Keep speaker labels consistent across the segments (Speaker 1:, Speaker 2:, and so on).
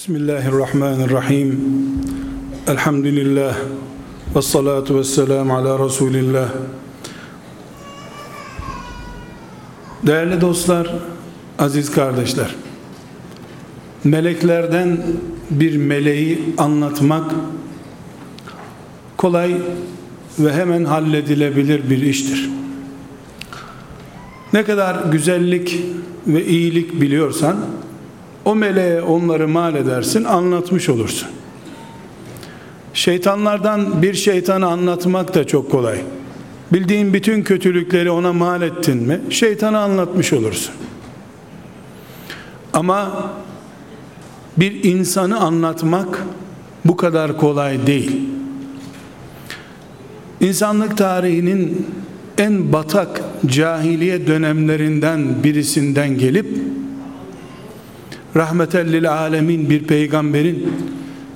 Speaker 1: Bismillahirrahmanirrahim. Elhamdülillah. Ve salatu ve selamu ala Resulillah. Değerli dostlar, aziz kardeşler. Meleklerden bir meleği anlatmak kolay ve hemen halledilebilir bir iştir. Ne kadar güzellik ve iyilik biliyorsan o meleğe onları mal edersin, anlatmış olursun. Şeytanlardan bir şeytanı anlatmak da çok kolay. Bildiğin bütün kötülükleri ona mal ettin mi, şeytanı anlatmış olursun. Ama bir insanı anlatmak bu kadar kolay değil. İnsanlık tarihinin en batak cahiliye dönemlerinden birisinden gelip rahmetellil alemin bir peygamberin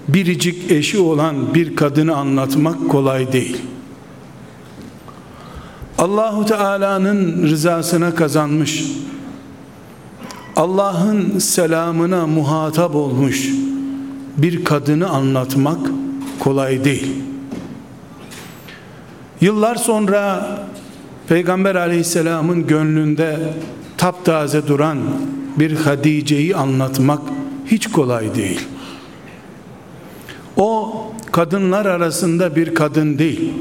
Speaker 1: biricik eşi olan bir kadını anlatmak kolay değil. Allahu Teala'nın rızasına kazanmış, Allah'ın selamına muhatap olmuş bir kadını anlatmak kolay değil. Yıllar sonra Peygamber aleyhisselamın gönlünde taptaze duran bir Hadice'yi anlatmak hiç kolay değil. O kadınlar arasında bir kadın değil.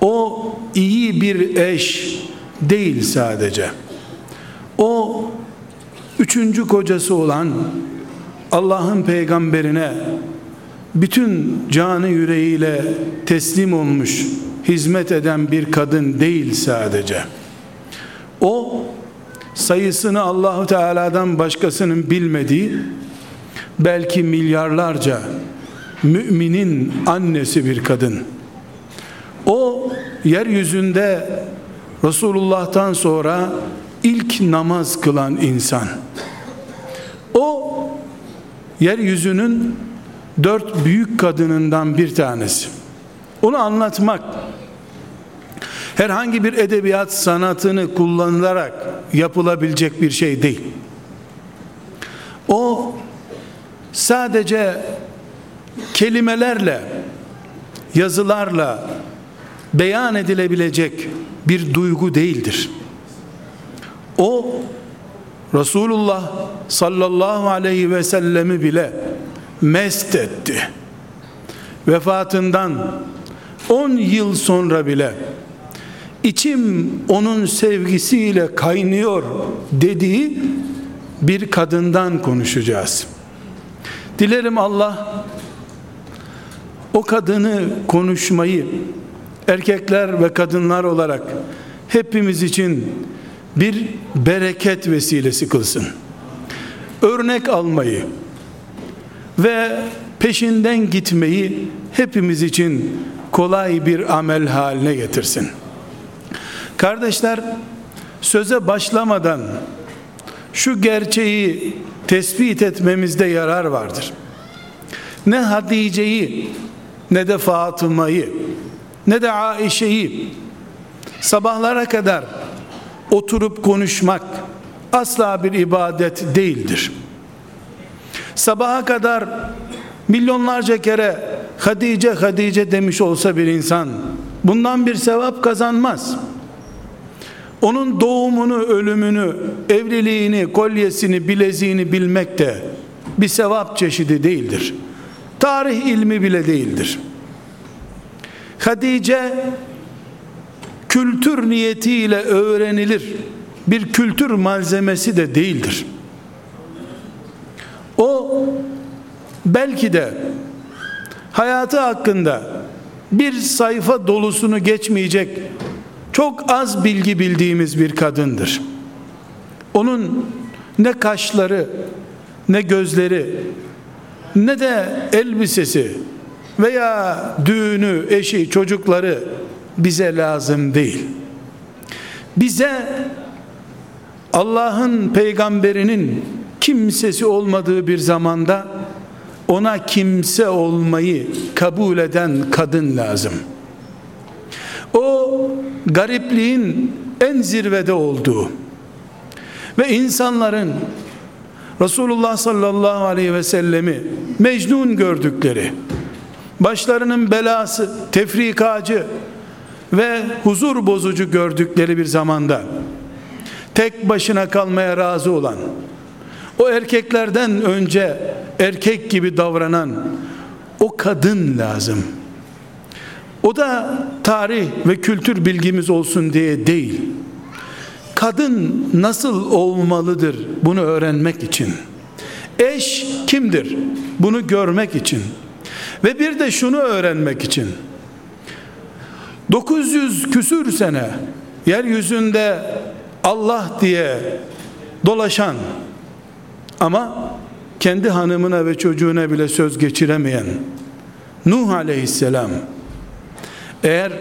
Speaker 1: O iyi bir eş değil sadece. O üçüncü kocası olan Allah'ın peygamberine bütün canı yüreğiyle teslim olmuş, hizmet eden bir kadın değil sadece. O sayısını Allahu Teala'dan başkasının bilmediği belki milyarlarca müminin annesi bir kadın. O yeryüzünde Resulullah'tan sonra ilk namaz kılan insan. O yeryüzünün dört büyük kadınından bir tanesi. Onu anlatmak herhangi bir edebiyat sanatını kullanılarak yapılabilecek bir şey değil. O sadece kelimelerle, yazılarla beyan edilebilecek bir duygu değildir. O Resulullah sallallahu aleyhi ve sellemi bile mest etti. Vefatından 10 yıl sonra bile içim onun sevgisiyle kaynıyor dediği bir kadından konuşacağız. Dilerim Allah o kadını konuşmayı erkekler ve kadınlar olarak hepimiz için bir bereket vesilesi kılsın. Örnek almayı ve peşinden gitmeyi hepimiz için kolay bir amel haline getirsin. Kardeşler söze başlamadan şu gerçeği tespit etmemizde yarar vardır. Ne Hatice'yi ne de Fatıma'yı ne de Aişe'yi sabahlara kadar oturup konuşmak asla bir ibadet değildir. Sabaha kadar milyonlarca kere Hadice Hadice demiş olsa bir insan bundan bir sevap kazanmaz onun doğumunu, ölümünü, evliliğini, kolyesini, bileziğini bilmek de bir sevap çeşidi değildir. Tarih ilmi bile değildir. Hadice kültür niyetiyle öğrenilir bir kültür malzemesi de değildir. O belki de hayatı hakkında bir sayfa dolusunu geçmeyecek çok az bilgi bildiğimiz bir kadındır. Onun ne kaşları, ne gözleri, ne de elbisesi veya düğünü, eşi, çocukları bize lazım değil. Bize Allah'ın peygamberinin kimsesi olmadığı bir zamanda ona kimse olmayı kabul eden kadın lazım.'' o garipliğin en zirvede olduğu ve insanların Resulullah sallallahu aleyhi ve sellemi mecnun gördükleri, başlarının belası, tefrikacı ve huzur bozucu gördükleri bir zamanda tek başına kalmaya razı olan, o erkeklerden önce erkek gibi davranan o kadın lazım. O da tarih ve kültür bilgimiz olsun diye değil. Kadın nasıl olmalıdır bunu öğrenmek için. Eş kimdir? Bunu görmek için. Ve bir de şunu öğrenmek için. 900 küsür sene yeryüzünde Allah diye dolaşan ama kendi hanımına ve çocuğuna bile söz geçiremeyen Nuh aleyhisselam eğer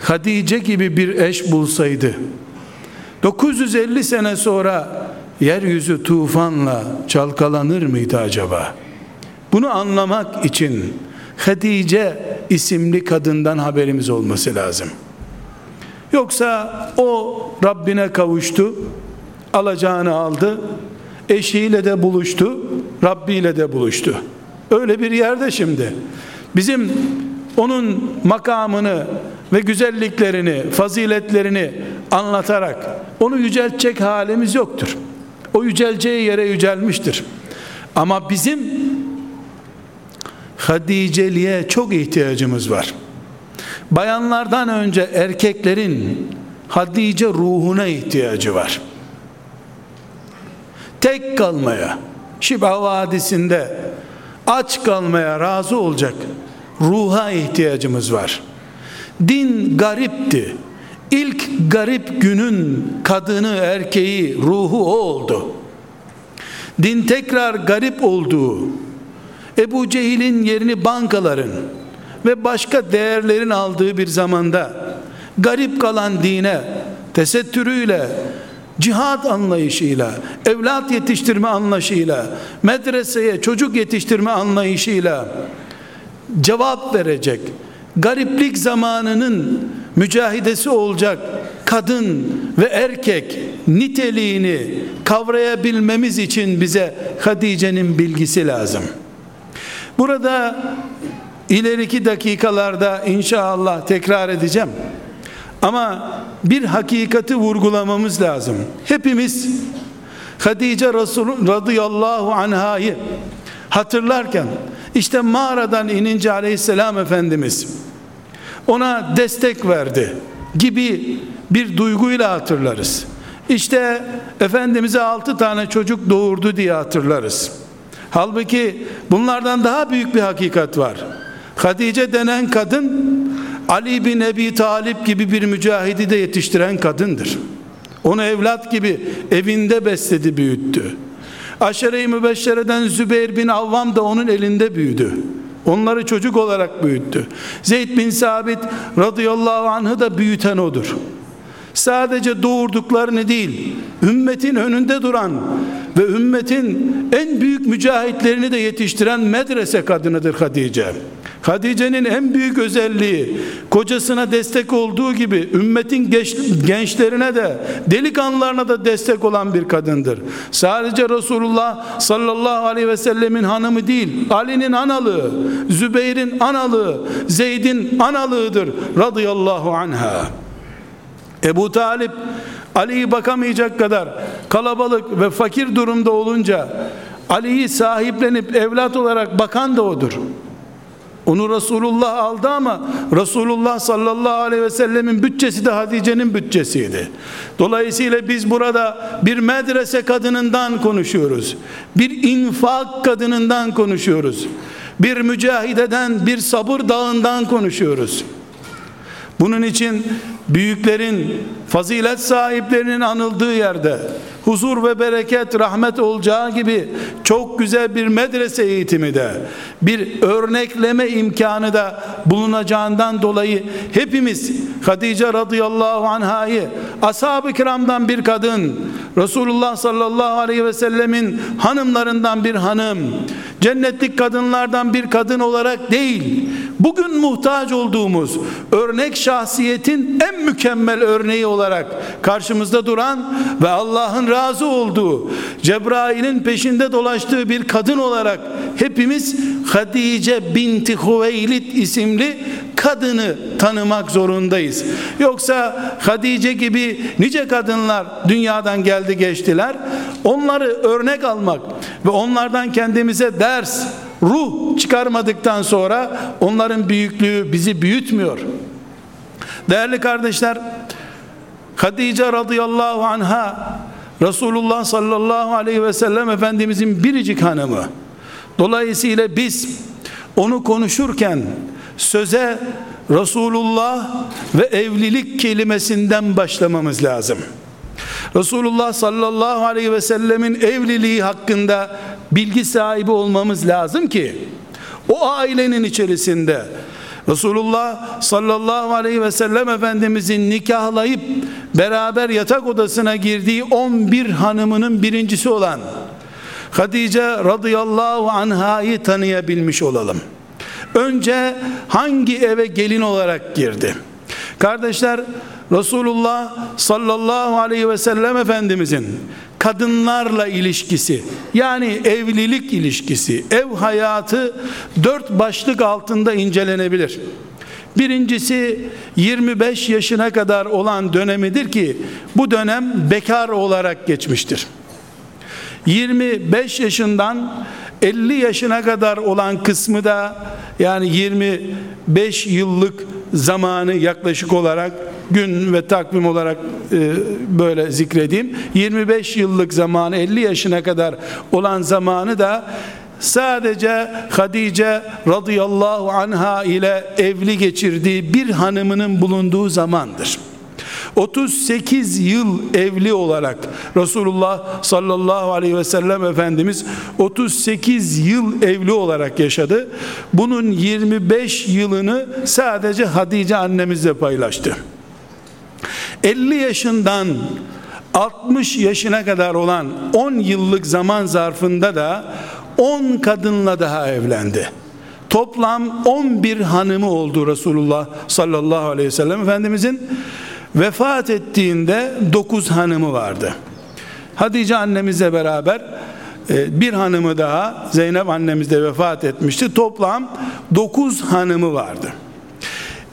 Speaker 1: Hadice gibi bir eş bulsaydı 950 sene sonra yeryüzü tufanla çalkalanır mıydı acaba? Bunu anlamak için Hadice isimli kadından haberimiz olması lazım. Yoksa o Rabbine kavuştu, alacağını aldı, eşiyle de buluştu, Rabbi ile de buluştu. Öyle bir yerde şimdi. Bizim onun makamını ve güzelliklerini, faziletlerini anlatarak onu yüceltecek halimiz yoktur. O yüceleceği yere yücelmiştir. Ama bizim Hadiceliğe çok ihtiyacımız var. Bayanlardan önce erkeklerin Hadice ruhuna ihtiyacı var. Tek kalmaya, Şiba Vadisi'nde aç kalmaya razı olacak ruha ihtiyacımız var. Din garipti. İlk garip günün kadını, erkeği, ruhu o oldu. Din tekrar garip olduğu, Ebu Cehil'in yerini bankaların ve başka değerlerin aldığı bir zamanda garip kalan dine tesettürüyle cihad anlayışıyla, evlat yetiştirme anlayışıyla, medreseye çocuk yetiştirme anlayışıyla cevap verecek, gariplik zamanının mücahidesi olacak kadın ve erkek niteliğini kavrayabilmemiz için bize Hadice'nin bilgisi lazım. Burada ileriki dakikalarda inşallah tekrar edeceğim. Ama bir hakikati vurgulamamız lazım. Hepimiz Hadice Resul radıyallahu anhayı hatırlarken işte mağaradan inince aleyhisselam efendimiz ona destek verdi gibi bir duyguyla hatırlarız. İşte Efendimiz'e altı tane çocuk doğurdu diye hatırlarız. Halbuki bunlardan daha büyük bir hakikat var. Hatice denen kadın Ali bin Ebi Talip gibi bir mücahidi de yetiştiren kadındır. Onu evlat gibi evinde besledi büyüttü. Aşere-i Mübeşşere'den Zübeyir bin Avvam da onun elinde büyüdü. Onları çocuk olarak büyüttü. Zeyd bin Sabit radıyallahu anh'ı da büyüten odur. Sadece doğurduklarını değil, ümmetin önünde duran ve ümmetin en büyük mücahitlerini de yetiştiren medrese kadınıdır Hatice. Hatice'nin en büyük özelliği kocasına destek olduğu gibi ümmetin gençlerine de delikanlılarına da destek olan bir kadındır. Sadece Resulullah sallallahu aleyhi ve sellemin hanımı değil, Ali'nin analığı, Zübeyir'in analığı, Zeyd'in analığıdır radıyallahu anha. Ebu Talip Ali'yi bakamayacak kadar kalabalık ve fakir durumda olunca Ali'yi sahiplenip evlat olarak bakan da odur. Onu Resulullah aldı ama Resulullah sallallahu aleyhi ve sellemin bütçesi de Hatice'nin bütçesiydi. Dolayısıyla biz burada bir medrese kadınından konuşuyoruz. Bir infak kadınından konuşuyoruz. Bir mücahideden, bir sabır dağından konuşuyoruz. Bunun için büyüklerin, fazilet sahiplerinin anıldığı yerde huzur ve bereket, rahmet olacağı gibi çok güzel bir medrese eğitimi de bir örnekleme imkanı da bulunacağından dolayı hepimiz Hatice radıyallahu anhayı ashab-ı kiramdan bir kadın Resulullah sallallahu aleyhi ve sellemin hanımlarından bir hanım cennetlik kadınlardan bir kadın olarak değil bugün muhtaç olduğumuz örnek şahsiyetin en mükemmel örneği olarak karşımızda duran ve Allah'ın razı olduğu Cebrail'in peşinde dolaştığı bir kadın olarak hepimiz Hadice binti Hüveylid isimli kadını tanımak zorundayız. Yoksa Hadice gibi nice kadınlar dünyadan geldi geçtiler. Onları örnek almak ve onlardan kendimize ders, ruh çıkarmadıktan sonra onların büyüklüğü bizi büyütmüyor. Değerli kardeşler, Hadice radıyallahu anha Resulullah sallallahu aleyhi ve sellem Efendimizin biricik hanımı. Dolayısıyla biz onu konuşurken söze Resulullah ve evlilik kelimesinden başlamamız lazım. Resulullah sallallahu aleyhi ve sellemin evliliği hakkında bilgi sahibi olmamız lazım ki o ailenin içerisinde Resulullah sallallahu aleyhi ve sellem Efendimizin nikahlayıp beraber yatak odasına girdiği 11 hanımının birincisi olan Hatice radıyallahu anhayı tanıyabilmiş olalım. Önce hangi eve gelin olarak girdi? Kardeşler Resulullah sallallahu aleyhi ve sellem Efendimizin kadınlarla ilişkisi yani evlilik ilişkisi ev hayatı dört başlık altında incelenebilir. Birincisi 25 yaşına kadar olan dönemidir ki bu dönem bekar olarak geçmiştir. 25 yaşından 50 yaşına kadar olan kısmı da yani 25 yıllık zamanı yaklaşık olarak gün ve takvim olarak e, böyle zikredeyim 25 yıllık zamanı 50 yaşına kadar olan zamanı da sadece Hadice radıyallahu anha ile evli geçirdiği bir hanımının bulunduğu zamandır. 38 yıl evli olarak Resulullah sallallahu aleyhi ve sellem Efendimiz 38 yıl evli olarak yaşadı. Bunun 25 yılını sadece Hadice annemizle paylaştı. 50 yaşından 60 yaşına kadar olan 10 yıllık zaman zarfında da 10 kadınla daha evlendi. Toplam 11 hanımı oldu Resulullah sallallahu aleyhi ve sellem Efendimizin vefat ettiğinde 9 hanımı vardı. Hatice annemizle beraber e, bir hanımı daha Zeynep annemiz de vefat etmişti. Toplam 9 hanımı vardı.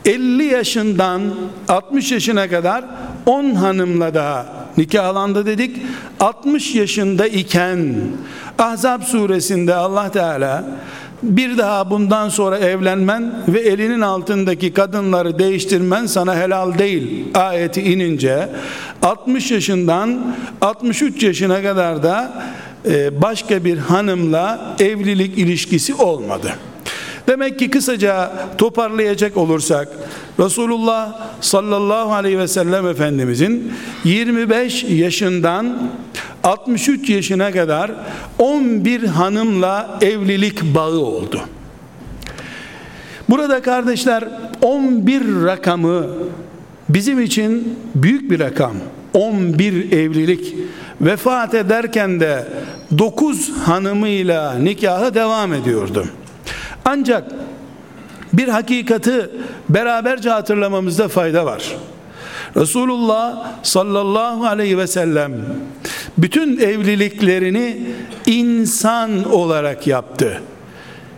Speaker 1: 50 yaşından 60 yaşına kadar 10 hanımla daha nikahlandı dedik. 60 yaşında iken Ahzab suresinde Allah Teala bir daha bundan sonra evlenmen ve elinin altındaki kadınları değiştirmen sana helal değil ayeti inince 60 yaşından 63 yaşına kadar da e, başka bir hanımla evlilik ilişkisi olmadı. Demek ki kısaca toparlayacak olursak Resulullah sallallahu aleyhi ve sellem Efendimizin 25 yaşından 63 yaşına kadar 11 hanımla evlilik bağı oldu. Burada kardeşler 11 rakamı bizim için büyük bir rakam. 11 evlilik vefat ederken de 9 hanımıyla nikahı devam ediyordu. Ancak bir hakikati beraberce hatırlamamızda fayda var. Resulullah sallallahu aleyhi ve sellem bütün evliliklerini insan olarak yaptı.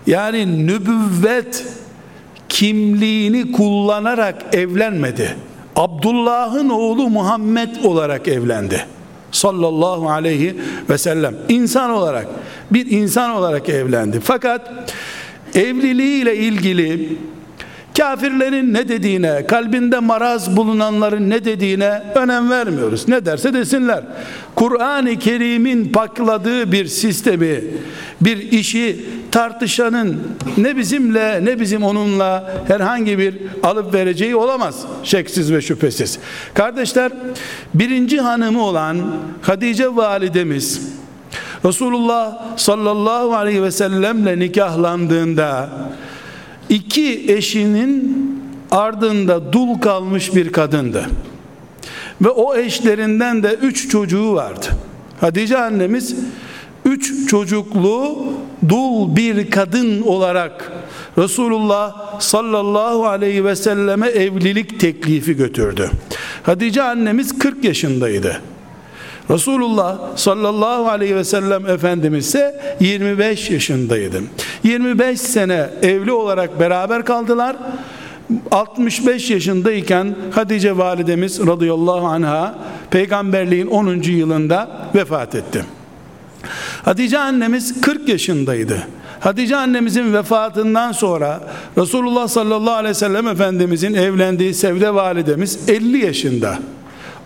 Speaker 1: Yani nübüvvet kimliğini kullanarak evlenmedi. Abdullah'ın oğlu Muhammed olarak evlendi. Sallallahu aleyhi ve sellem insan olarak bir insan olarak evlendi. Fakat evliliğiyle ilgili Kafirlerin ne dediğine, kalbinde maraz bulunanların ne dediğine önem vermiyoruz. Ne derse desinler. Kur'an-ı Kerim'in pakladığı bir sistemi, bir işi tartışanın ne bizimle ne bizim onunla herhangi bir alıp vereceği olamaz. Şeksiz ve şüphesiz. Kardeşler, birinci hanımı olan Hatice validemiz Resulullah sallallahu aleyhi ve sellemle nikahlandığında iki eşinin ardında dul kalmış bir kadındı. Ve o eşlerinden de üç çocuğu vardı. Hatice annemiz üç çocuklu dul bir kadın olarak Resulullah sallallahu aleyhi ve selleme evlilik teklifi götürdü. Hatice annemiz 40 yaşındaydı. Resulullah sallallahu aleyhi ve sellem Efendimiz ise 25 yaşındaydı. 25 sene evli olarak beraber kaldılar. 65 yaşındayken Hatice validemiz radıyallahu anha peygamberliğin 10. yılında vefat etti. Hatice annemiz 40 yaşındaydı. Hatice annemizin vefatından sonra Resulullah sallallahu aleyhi ve sellem Efendimizin evlendiği Sevde validemiz 50 yaşında.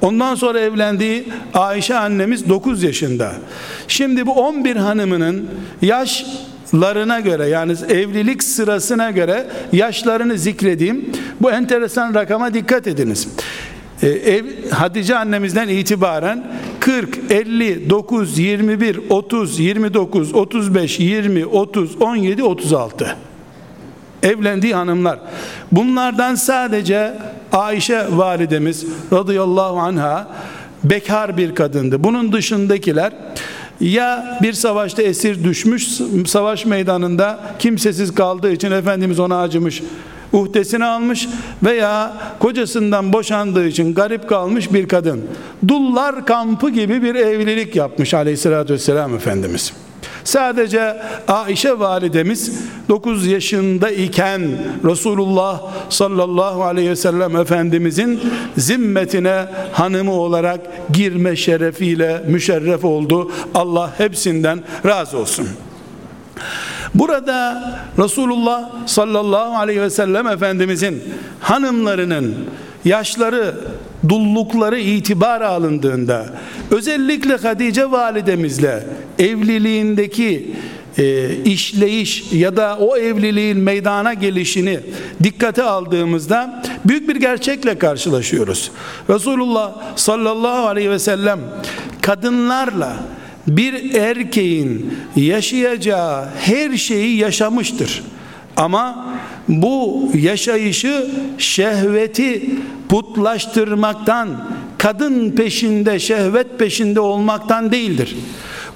Speaker 1: Ondan sonra evlendiği Ayşe annemiz 9 yaşında. Şimdi bu 11 hanımının yaşlarına göre yani evlilik sırasına göre yaşlarını zikredeyim. Bu enteresan rakama dikkat ediniz. Ee, ev, Hatice annemizden itibaren 40, 50, 9, 21, 30, 29, 35, 20, 30, 17, 36 evlendiği hanımlar. Bunlardan sadece Ayşe validemiz radıyallahu anha bekar bir kadındı. Bunun dışındakiler ya bir savaşta esir düşmüş savaş meydanında kimsesiz kaldığı için Efendimiz ona acımış uhdesini almış veya kocasından boşandığı için garip kalmış bir kadın. Dullar kampı gibi bir evlilik yapmış aleyhissalatü vesselam Efendimiz. Sadece Aişe validemiz 9 yaşında iken Resulullah sallallahu aleyhi ve sellem Efendimizin zimmetine hanımı olarak girme şerefiyle müşerref oldu. Allah hepsinden razı olsun. Burada Resulullah sallallahu aleyhi ve sellem Efendimizin hanımlarının yaşları, dullukları itibar alındığında özellikle Hatice validemizle evliliğindeki e, işleyiş ya da o evliliğin meydana gelişini dikkate aldığımızda büyük bir gerçekle karşılaşıyoruz. Resulullah sallallahu aleyhi ve sellem kadınlarla bir erkeğin yaşayacağı her şeyi yaşamıştır. Ama bu yaşayışı şehveti putlaştırmaktan, kadın peşinde, şehvet peşinde olmaktan değildir.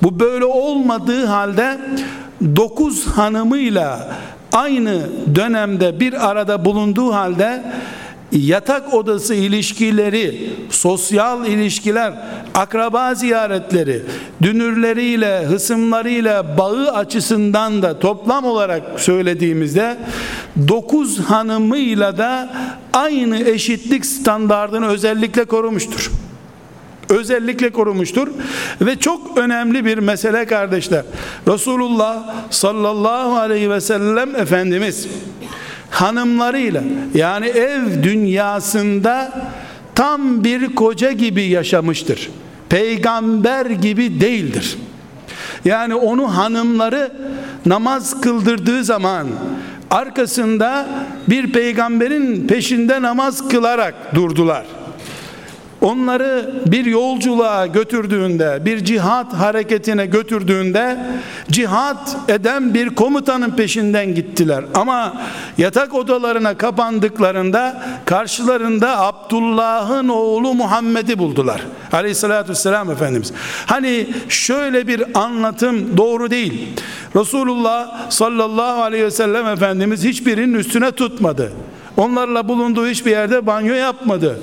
Speaker 1: Bu böyle olmadığı halde dokuz hanımıyla aynı dönemde bir arada bulunduğu halde yatak odası ilişkileri, sosyal ilişkiler, akraba ziyaretleri, dünürleriyle, hısımlarıyla bağı açısından da toplam olarak söylediğimizde dokuz hanımıyla da aynı eşitlik standartını özellikle korumuştur. Özellikle korumuştur ve çok önemli bir mesele kardeşler. Resulullah sallallahu aleyhi ve sellem Efendimiz hanımlarıyla yani ev dünyasında tam bir koca gibi yaşamıştır. Peygamber gibi değildir. Yani onu hanımları namaz kıldırdığı zaman arkasında bir peygamberin peşinde namaz kılarak durdular onları bir yolculuğa götürdüğünde, bir cihat hareketine götürdüğünde cihat eden bir komutanın peşinden gittiler. Ama yatak odalarına kapandıklarında karşılarında Abdullah'ın oğlu Muhammed'i buldular. Aleyhissalatü vesselam Efendimiz. Hani şöyle bir anlatım doğru değil. Resulullah sallallahu aleyhi ve sellem Efendimiz hiçbirinin üstüne tutmadı. Onlarla bulunduğu hiçbir yerde banyo yapmadı.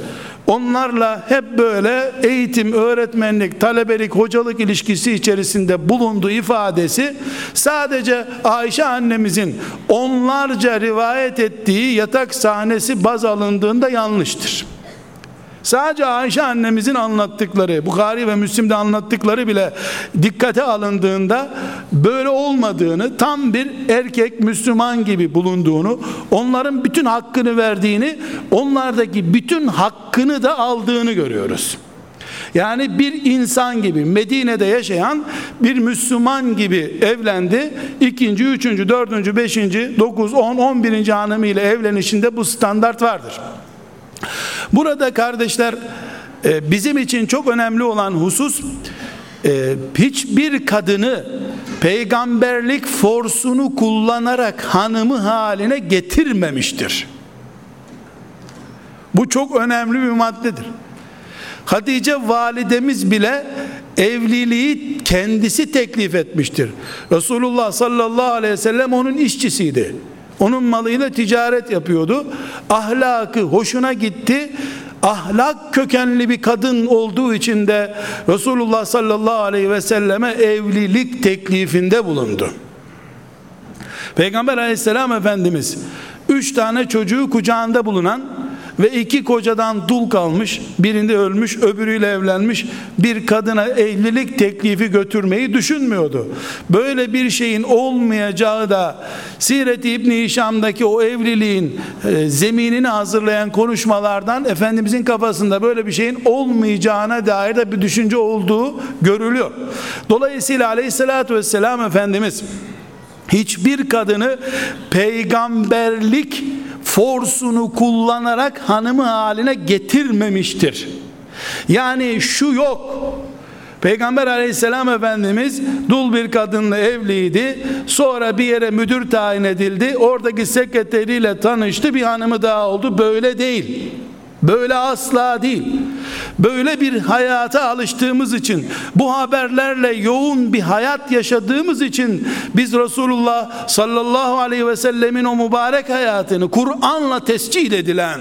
Speaker 1: Onlarla hep böyle eğitim, öğretmenlik, talebelik, hocalık ilişkisi içerisinde bulunduğu ifadesi sadece Ayşe annemizin onlarca rivayet ettiği yatak sahnesi baz alındığında yanlıştır. Sadece Ayşe annemizin anlattıkları, Bukhari ve Müslim'de anlattıkları bile dikkate alındığında böyle olmadığını, tam bir erkek Müslüman gibi bulunduğunu, onların bütün hakkını verdiğini, onlardaki bütün hakkını da aldığını görüyoruz. Yani bir insan gibi Medine'de yaşayan bir Müslüman gibi evlendi. İkinci, üçüncü, dördüncü, beşinci, dokuz, on, on birinci hanımıyla evlenişinde bu standart vardır. Burada kardeşler e, bizim için çok önemli olan husus e, hiçbir kadını peygamberlik forsunu kullanarak hanımı haline getirmemiştir. Bu çok önemli bir maddedir. Hatice validemiz bile evliliği kendisi teklif etmiştir. Resulullah sallallahu aleyhi ve sellem onun işçisiydi. Onun malıyla ticaret yapıyordu. Ahlakı hoşuna gitti. Ahlak kökenli bir kadın olduğu için de Resulullah sallallahu aleyhi ve selleme evlilik teklifinde bulundu. Peygamber aleyhisselam efendimiz üç tane çocuğu kucağında bulunan ve iki kocadan dul kalmış, birinde ölmüş, öbürüyle evlenmiş bir kadına evlilik teklifi götürmeyi düşünmüyordu. Böyle bir şeyin olmayacağı da Siret-i İbni Hişam'daki o evliliğin e, zeminini hazırlayan konuşmalardan Efendimizin kafasında böyle bir şeyin olmayacağına dair de bir düşünce olduğu görülüyor. Dolayısıyla aleyhissalatü vesselam Efendimiz hiçbir kadını peygamberlik forsunu kullanarak hanımı haline getirmemiştir. Yani şu yok. Peygamber aleyhisselam efendimiz dul bir kadınla evliydi. Sonra bir yere müdür tayin edildi. Oradaki sekreteriyle tanıştı. Bir hanımı daha oldu. Böyle değil. Böyle asla değil. Böyle bir hayata alıştığımız için, bu haberlerle yoğun bir hayat yaşadığımız için biz Resulullah sallallahu aleyhi ve sellemin o mübarek hayatını Kur'an'la tescil edilen,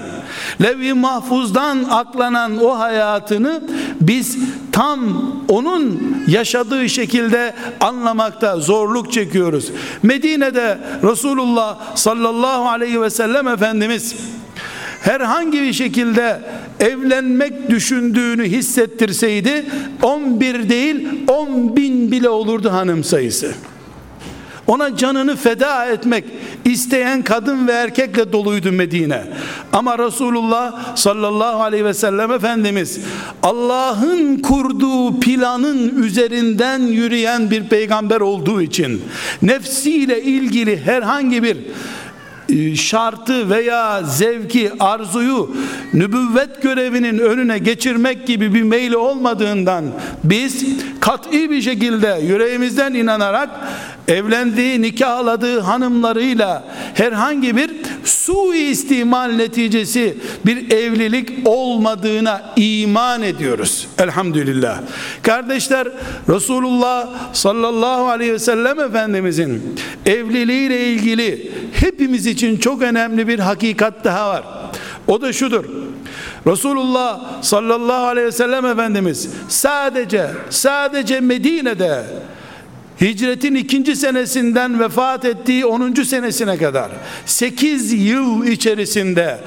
Speaker 1: levh-i mahfuzdan aklanan o hayatını biz tam onun yaşadığı şekilde anlamakta zorluk çekiyoruz. Medine'de Resulullah sallallahu aleyhi ve sellem Efendimiz herhangi bir şekilde evlenmek düşündüğünü hissettirseydi 11 değil 10 bin bile olurdu hanım sayısı. Ona canını feda etmek isteyen kadın ve erkekle doluydu Medine. Ama Resulullah sallallahu aleyhi ve sellem Efendimiz Allah'ın kurduğu planın üzerinden yürüyen bir peygamber olduğu için nefsiyle ilgili herhangi bir şartı veya zevki, arzuyu nübüvvet görevinin önüne geçirmek gibi bir meyli olmadığından biz kat'i bir şekilde yüreğimizden inanarak evlendiği, nikahladığı hanımlarıyla herhangi bir su istimal neticesi bir evlilik olmadığına iman ediyoruz. Elhamdülillah. Kardeşler Resulullah sallallahu aleyhi ve sellem Efendimizin evliliğiyle ilgili hepimiz için çok önemli bir hakikat daha var. O da şudur. Resulullah sallallahu aleyhi ve sellem Efendimiz sadece sadece Medine'de hicretin ikinci senesinden vefat ettiği 10. senesine kadar 8 yıl içerisinde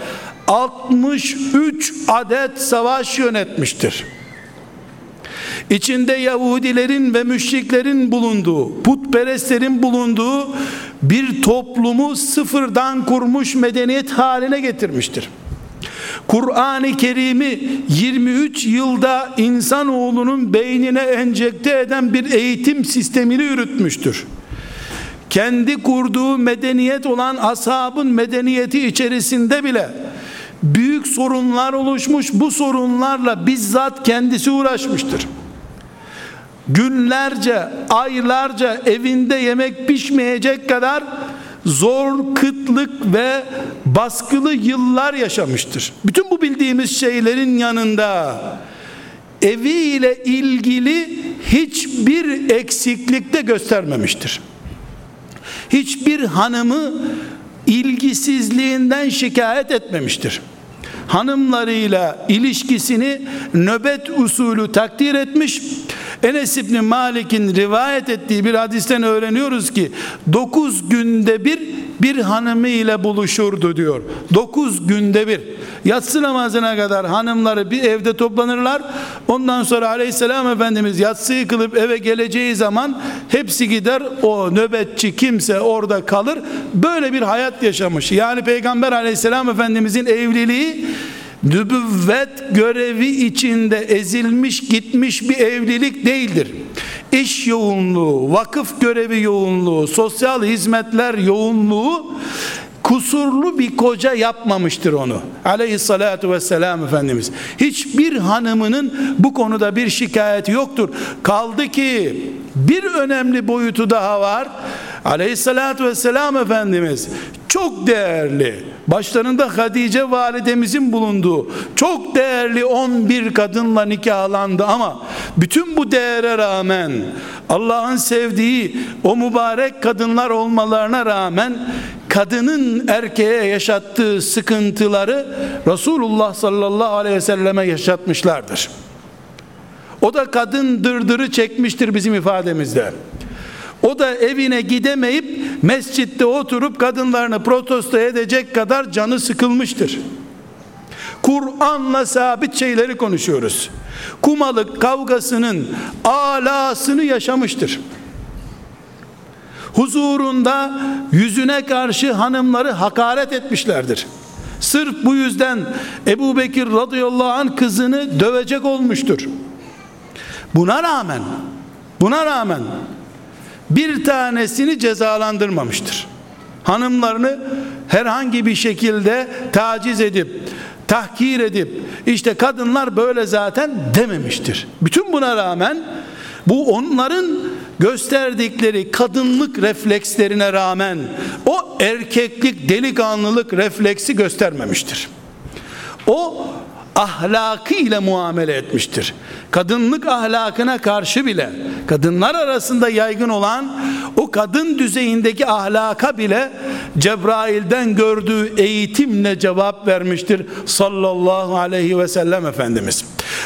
Speaker 1: 63 adet savaş yönetmiştir. İçinde Yahudilerin ve müşriklerin bulunduğu, putperestlerin bulunduğu bir toplumu sıfırdan kurmuş medeniyet haline getirmiştir. Kur'an-ı Kerim'i 23 yılda insanoğlunun beynine enjekte eden bir eğitim sistemini yürütmüştür. Kendi kurduğu medeniyet olan ashabın medeniyeti içerisinde bile büyük sorunlar oluşmuş. Bu sorunlarla bizzat kendisi uğraşmıştır. Günlerce, aylarca evinde yemek pişmeyecek kadar zor, kıtlık ve baskılı yıllar yaşamıştır. Bütün bu bildiğimiz şeylerin yanında evi ile ilgili hiçbir eksiklik de göstermemiştir. Hiçbir hanımı ilgisizliğinden şikayet etmemiştir. Hanımlarıyla ilişkisini nöbet usulü takdir etmiş Enes İbni Malik'in rivayet ettiği bir hadisten öğreniyoruz ki 9 günde bir bir hanımı ile buluşurdu diyor. 9 günde bir. Yatsı namazına kadar hanımları bir evde toplanırlar. Ondan sonra aleyhisselam efendimiz yatsıyı kılıp eve geleceği zaman hepsi gider. O nöbetçi kimse orada kalır. Böyle bir hayat yaşamış. Yani peygamber aleyhisselam efendimizin evliliği nübüvvet görevi içinde ezilmiş gitmiş bir evlilik değildir. İş yoğunluğu, vakıf görevi yoğunluğu, sosyal hizmetler yoğunluğu kusurlu bir koca yapmamıştır onu. Aleyhissalatu vesselam Efendimiz. Hiçbir hanımının bu konuda bir şikayeti yoktur. Kaldı ki bir önemli boyutu daha var. Aleyhissalatü vesselam Efendimiz çok değerli başlarında Hatice validemizin bulunduğu çok değerli 11 kadınla nikahlandı ama bütün bu değere rağmen Allah'ın sevdiği o mübarek kadınlar olmalarına rağmen kadının erkeğe yaşattığı sıkıntıları Resulullah sallallahu aleyhi ve selleme yaşatmışlardır. O da kadın dırdırı çekmiştir bizim ifademizde. O da evine gidemeyip mescitte oturup kadınlarını protesto edecek kadar canı sıkılmıştır. Kur'an'la sabit şeyleri konuşuyoruz. Kumalık kavgasının alasını yaşamıştır. Huzurunda yüzüne karşı hanımları hakaret etmişlerdir. Sırf bu yüzden Ebu Bekir radıyallahu anh kızını dövecek olmuştur. Buna rağmen buna rağmen bir tanesini cezalandırmamıştır. Hanımlarını herhangi bir şekilde taciz edip tahkir edip işte kadınlar böyle zaten dememiştir. Bütün buna rağmen bu onların gösterdikleri kadınlık reflekslerine rağmen o erkeklik delikanlılık refleksi göstermemiştir. O ahlakı ile muamele etmiştir. Kadınlık ahlakına karşı bile kadınlar arasında yaygın olan o kadın düzeyindeki ahlaka bile Cebrail'den gördüğü eğitimle cevap vermiştir sallallahu aleyhi ve sellem Efendimiz.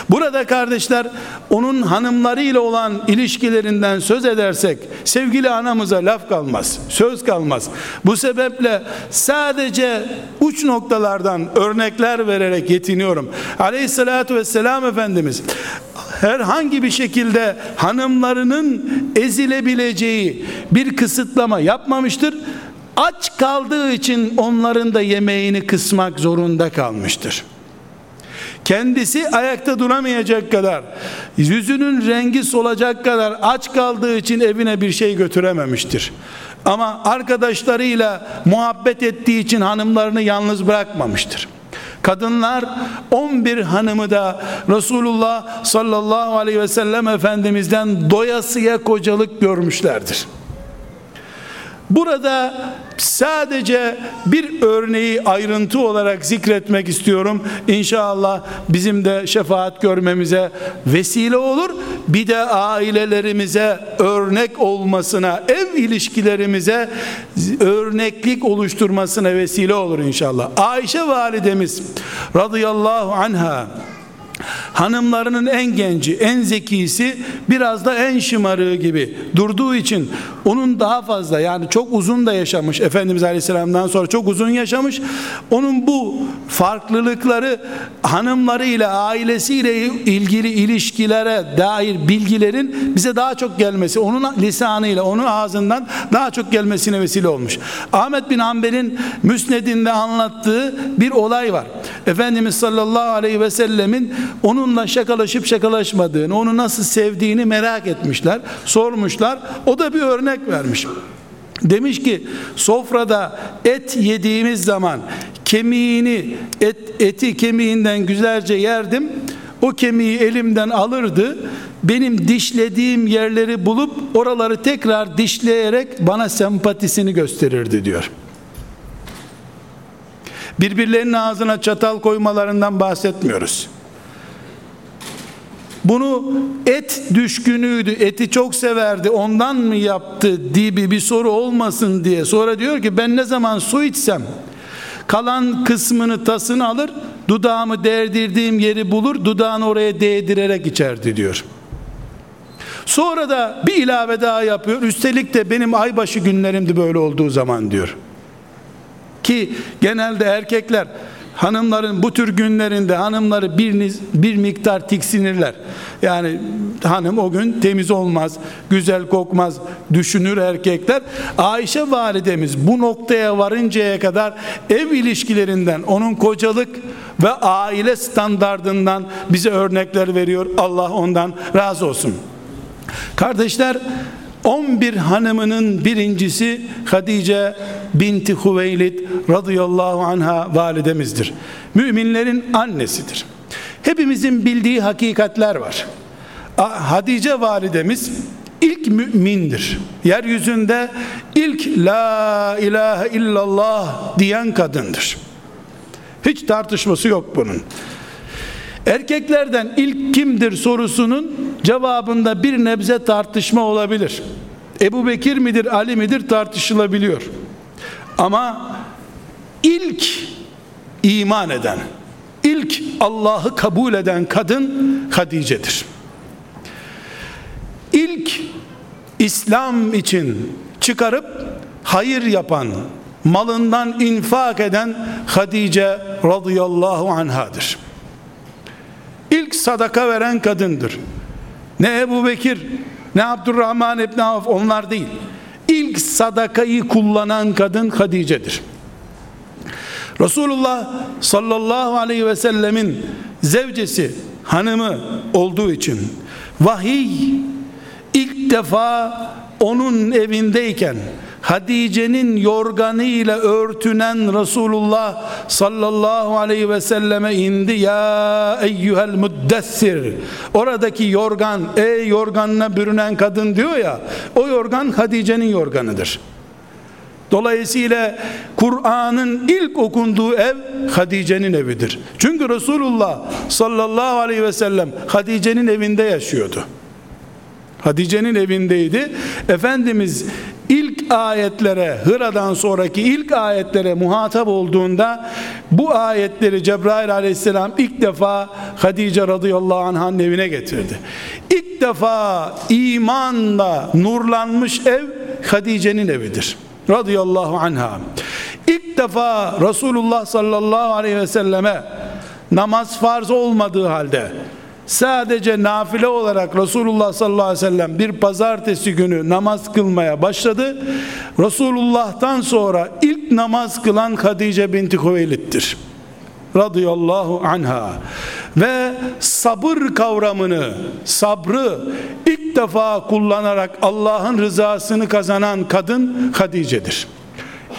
Speaker 1: Burada kardeşler onun hanımlarıyla olan ilişkilerinden söz edersek sevgili anamıza laf kalmaz, söz kalmaz. Bu sebeple sadece uç noktalardan örnekler vererek yetiniyorum. Aleyhissalatü vesselam Efendimiz herhangi bir şekilde hanımlarının ezilebileceği bir kısıtlama yapmamıştır. Aç kaldığı için onların da yemeğini kısmak zorunda kalmıştır. Kendisi ayakta duramayacak kadar, yüzünün rengi solacak kadar aç kaldığı için evine bir şey götürememiştir. Ama arkadaşlarıyla muhabbet ettiği için hanımlarını yalnız bırakmamıştır. Kadınlar 11 hanımı da Resulullah sallallahu aleyhi ve sellem Efendimiz'den doyasıya kocalık görmüşlerdir. Burada sadece bir örneği ayrıntı olarak zikretmek istiyorum. İnşallah bizim de şefaat görmemize vesile olur. Bir de ailelerimize örnek olmasına, ev ilişkilerimize örneklik oluşturmasına vesile olur inşallah. Ayşe validemiz radıyallahu anha hanımlarının en genci, en zekisi, biraz da en şımarığı gibi durduğu için onun daha fazla yani çok uzun da yaşamış Efendimiz Aleyhisselam'dan sonra çok uzun yaşamış. Onun bu farklılıkları hanımlarıyla, ailesiyle ilgili ilişkilere dair bilgilerin bize daha çok gelmesi, onun lisanıyla, onun ağzından daha çok gelmesine vesile olmuş. Ahmet bin Hanbel'in müsnedinde anlattığı bir olay var. Efendimiz sallallahu aleyhi ve sellemin onunla şakalaşıp şakalaşmadığını, onu nasıl sevdiğini merak etmişler, sormuşlar. O da bir örnek vermiş. Demiş ki sofrada et yediğimiz zaman kemiğini et, eti kemiğinden güzelce yerdim. O kemiği elimden alırdı. Benim dişlediğim yerleri bulup oraları tekrar dişleyerek bana sempatisini gösterirdi diyor. Birbirlerinin ağzına çatal koymalarından bahsetmiyoruz. Bunu et düşkünüydü, eti çok severdi, ondan mı yaptı diye bir soru olmasın diye. Sonra diyor ki ben ne zaman su içsem kalan kısmını tasını alır, dudağımı değdirdiğim yeri bulur, dudağını oraya değdirerek içerdi diyor. Sonra da bir ilave daha yapıyor. Üstelik de benim aybaşı günlerimdi böyle olduğu zaman diyor. Ki genelde erkekler hanımların bu tür günlerinde hanımları bir, bir miktar tiksinirler. Yani hanım o gün temiz olmaz, güzel kokmaz düşünür erkekler. Ayşe validemiz bu noktaya varıncaya kadar ev ilişkilerinden, onun kocalık ve aile standardından bize örnekler veriyor. Allah ondan razı olsun. Kardeşler 11 hanımının birincisi Hadice binti Hüveylid radıyallahu anha validemizdir. Müminlerin annesidir. Hepimizin bildiği hakikatler var. Hadice validemiz ilk mümindir. Yeryüzünde ilk la ilahe illallah diyen kadındır. Hiç tartışması yok bunun. Erkeklerden ilk kimdir sorusunun cevabında bir nebze tartışma olabilir. Ebu Bekir midir Ali midir tartışılabiliyor. Ama ilk iman eden, ilk Allah'ı kabul eden kadın Hadice'dir. İlk İslam için çıkarıp hayır yapan, malından infak eden Hadice radıyallahu anhadır. İlk sadaka veren kadındır. Ne Ebu Bekir, ne Abdurrahman İbni Avf onlar değil. İlk sadakayı kullanan kadın Hadice'dir. Resulullah sallallahu aleyhi ve sellemin zevcesi, hanımı olduğu için vahiy ilk defa onun evindeyken Hadice'nin yorganı ile örtünen Resulullah sallallahu aleyhi ve selleme indi ya eyyuhel müddessir oradaki yorgan ey yorganına bürünen kadın diyor ya o yorgan Hadice'nin yorganıdır Dolayısıyla Kur'an'ın ilk okunduğu ev Hadice'nin evidir. Çünkü Resulullah sallallahu aleyhi ve sellem Hadice'nin evinde yaşıyordu. Hadice'nin evindeydi. Efendimiz ilk ayetlere Hıra'dan sonraki ilk ayetlere muhatap olduğunda bu ayetleri Cebrail aleyhisselam ilk defa Hadice radıyallahu anh'ın evine getirdi. İlk defa imanla nurlanmış ev Hadice'nin evidir radıyallahu anha ilk defa Resulullah sallallahu aleyhi ve selleme namaz farz olmadığı halde sadece nafile olarak Resulullah sallallahu aleyhi ve sellem bir pazartesi günü namaz kılmaya başladı. Resulullah'tan sonra ilk namaz kılan Hadice binti Hüveylid'dir. Radıyallahu anha ve sabır kavramını, sabrı ilk defa kullanarak Allah'ın rızasını kazanan kadın Hadice'dir.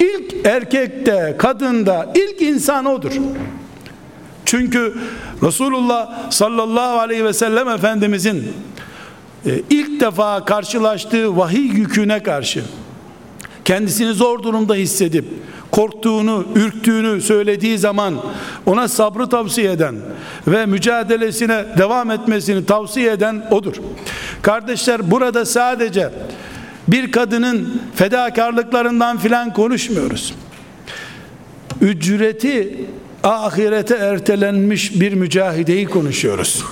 Speaker 1: İlk erkekte, kadında ilk insan odur. Çünkü Resulullah sallallahu aleyhi ve sellem Efendimizin e, ilk defa karşılaştığı vahiy yüküne karşı kendisini zor durumda hissedip korktuğunu, ürktüğünü söylediği zaman ona sabrı tavsiye eden ve mücadelesine devam etmesini tavsiye eden odur. Kardeşler burada sadece bir kadının fedakarlıklarından filan konuşmuyoruz. Ücreti ahirete ertelenmiş bir mücahideyi konuşuyoruz.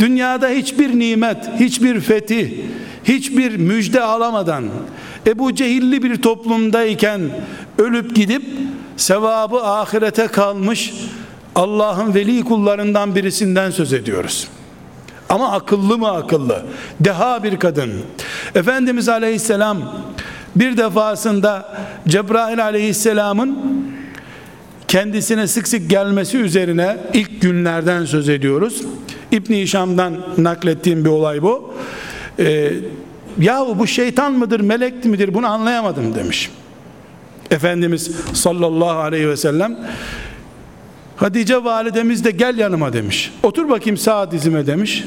Speaker 1: Dünyada hiçbir nimet, hiçbir fetih, hiçbir müjde alamadan Ebu Cehilli bir toplumdayken ölüp gidip sevabı ahirete kalmış Allah'ın veli kullarından birisinden söz ediyoruz. Ama akıllı mı akıllı? Deha bir kadın. Efendimiz Aleyhisselam bir defasında Cebrail Aleyhisselam'ın kendisine sık sık gelmesi üzerine ilk günlerden söz ediyoruz. İbn Hişam'dan naklettiğim bir olay bu. Ee, yahu bu şeytan mıdır melek midir bunu anlayamadım demiş. Efendimiz sallallahu aleyhi ve sellem Hatice validemiz de gel yanıma demiş. Otur bakayım sağ dizime demiş.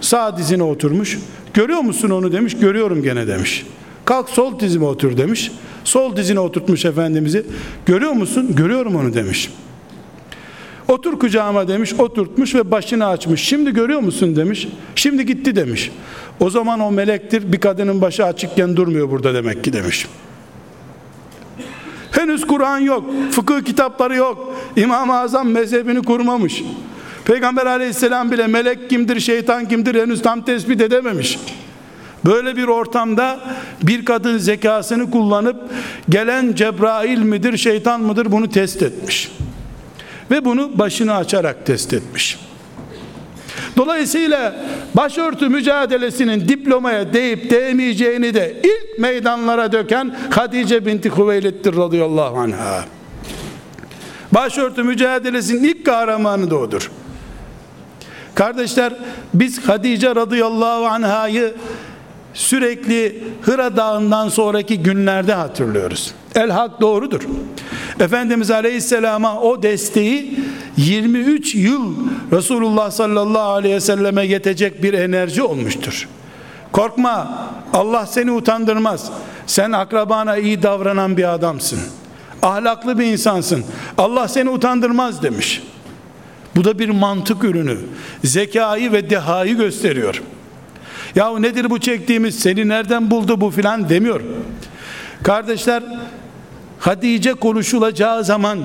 Speaker 1: Sağ dizine oturmuş. Görüyor musun onu demiş. Görüyorum gene demiş. Kalk sol dizime otur demiş. Sol dizine oturtmuş Efendimiz'i. Görüyor musun? Görüyorum onu demiş. Otur kucağıma demiş, oturtmuş ve başını açmış. Şimdi görüyor musun demiş. Şimdi gitti demiş. O zaman o melektir bir kadının başı açıkken durmuyor burada demek ki demiş. Henüz Kur'an yok, fıkıh kitapları yok. İmam-ı Azam mezhebini kurmamış. Peygamber aleyhisselam bile melek kimdir, şeytan kimdir henüz tam tespit edememiş. Böyle bir ortamda bir kadın zekasını kullanıp gelen Cebrail midir, şeytan mıdır bunu test etmiş. Ve bunu başını açarak test etmiş. Dolayısıyla başörtü mücadelesinin diplomaya değip değmeyeceğini de ilk meydanlara döken Hadice binti Hüveylid'dir radıyallahu anha. Başörtü mücadelesinin ilk kahramanı da odur. Kardeşler biz Hadice radıyallahu anhayı sürekli Hıra Dağı'ndan sonraki günlerde hatırlıyoruz. El hak doğrudur. Efendimiz Aleyhisselam'a o desteği 23 yıl Resulullah sallallahu aleyhi ve selleme yetecek bir enerji olmuştur. Korkma. Allah seni utandırmaz. Sen akrabana iyi davranan bir adamsın. Ahlaklı bir insansın. Allah seni utandırmaz demiş. Bu da bir mantık ürünü. Zekayı ve dehayı gösteriyor. Ya nedir bu çektiğimiz? Seni nereden buldu bu filan demiyor. Kardeşler Hatice konuşulacağı zaman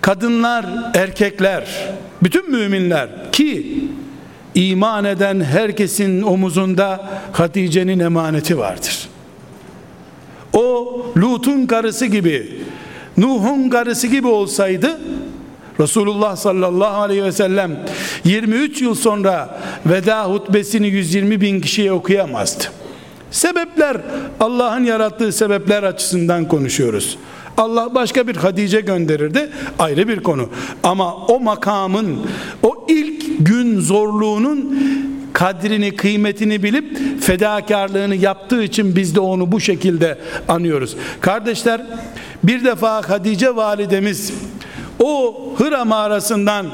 Speaker 1: kadınlar, erkekler, bütün müminler ki iman eden herkesin omuzunda Hatice'nin emaneti vardır. O Lut'un karısı gibi, Nuh'un karısı gibi olsaydı Resulullah sallallahu aleyhi ve sellem 23 yıl sonra veda hutbesini 120 bin kişiye okuyamazdı. Sebepler Allah'ın yarattığı sebepler açısından konuşuyoruz. Allah başka bir Hatice gönderirdi ayrı bir konu. Ama o makamın o ilk gün zorluğunun kadrini kıymetini bilip fedakarlığını yaptığı için biz de onu bu şekilde anıyoruz. Kardeşler bir defa Hatice validemiz o Hıra mağarasından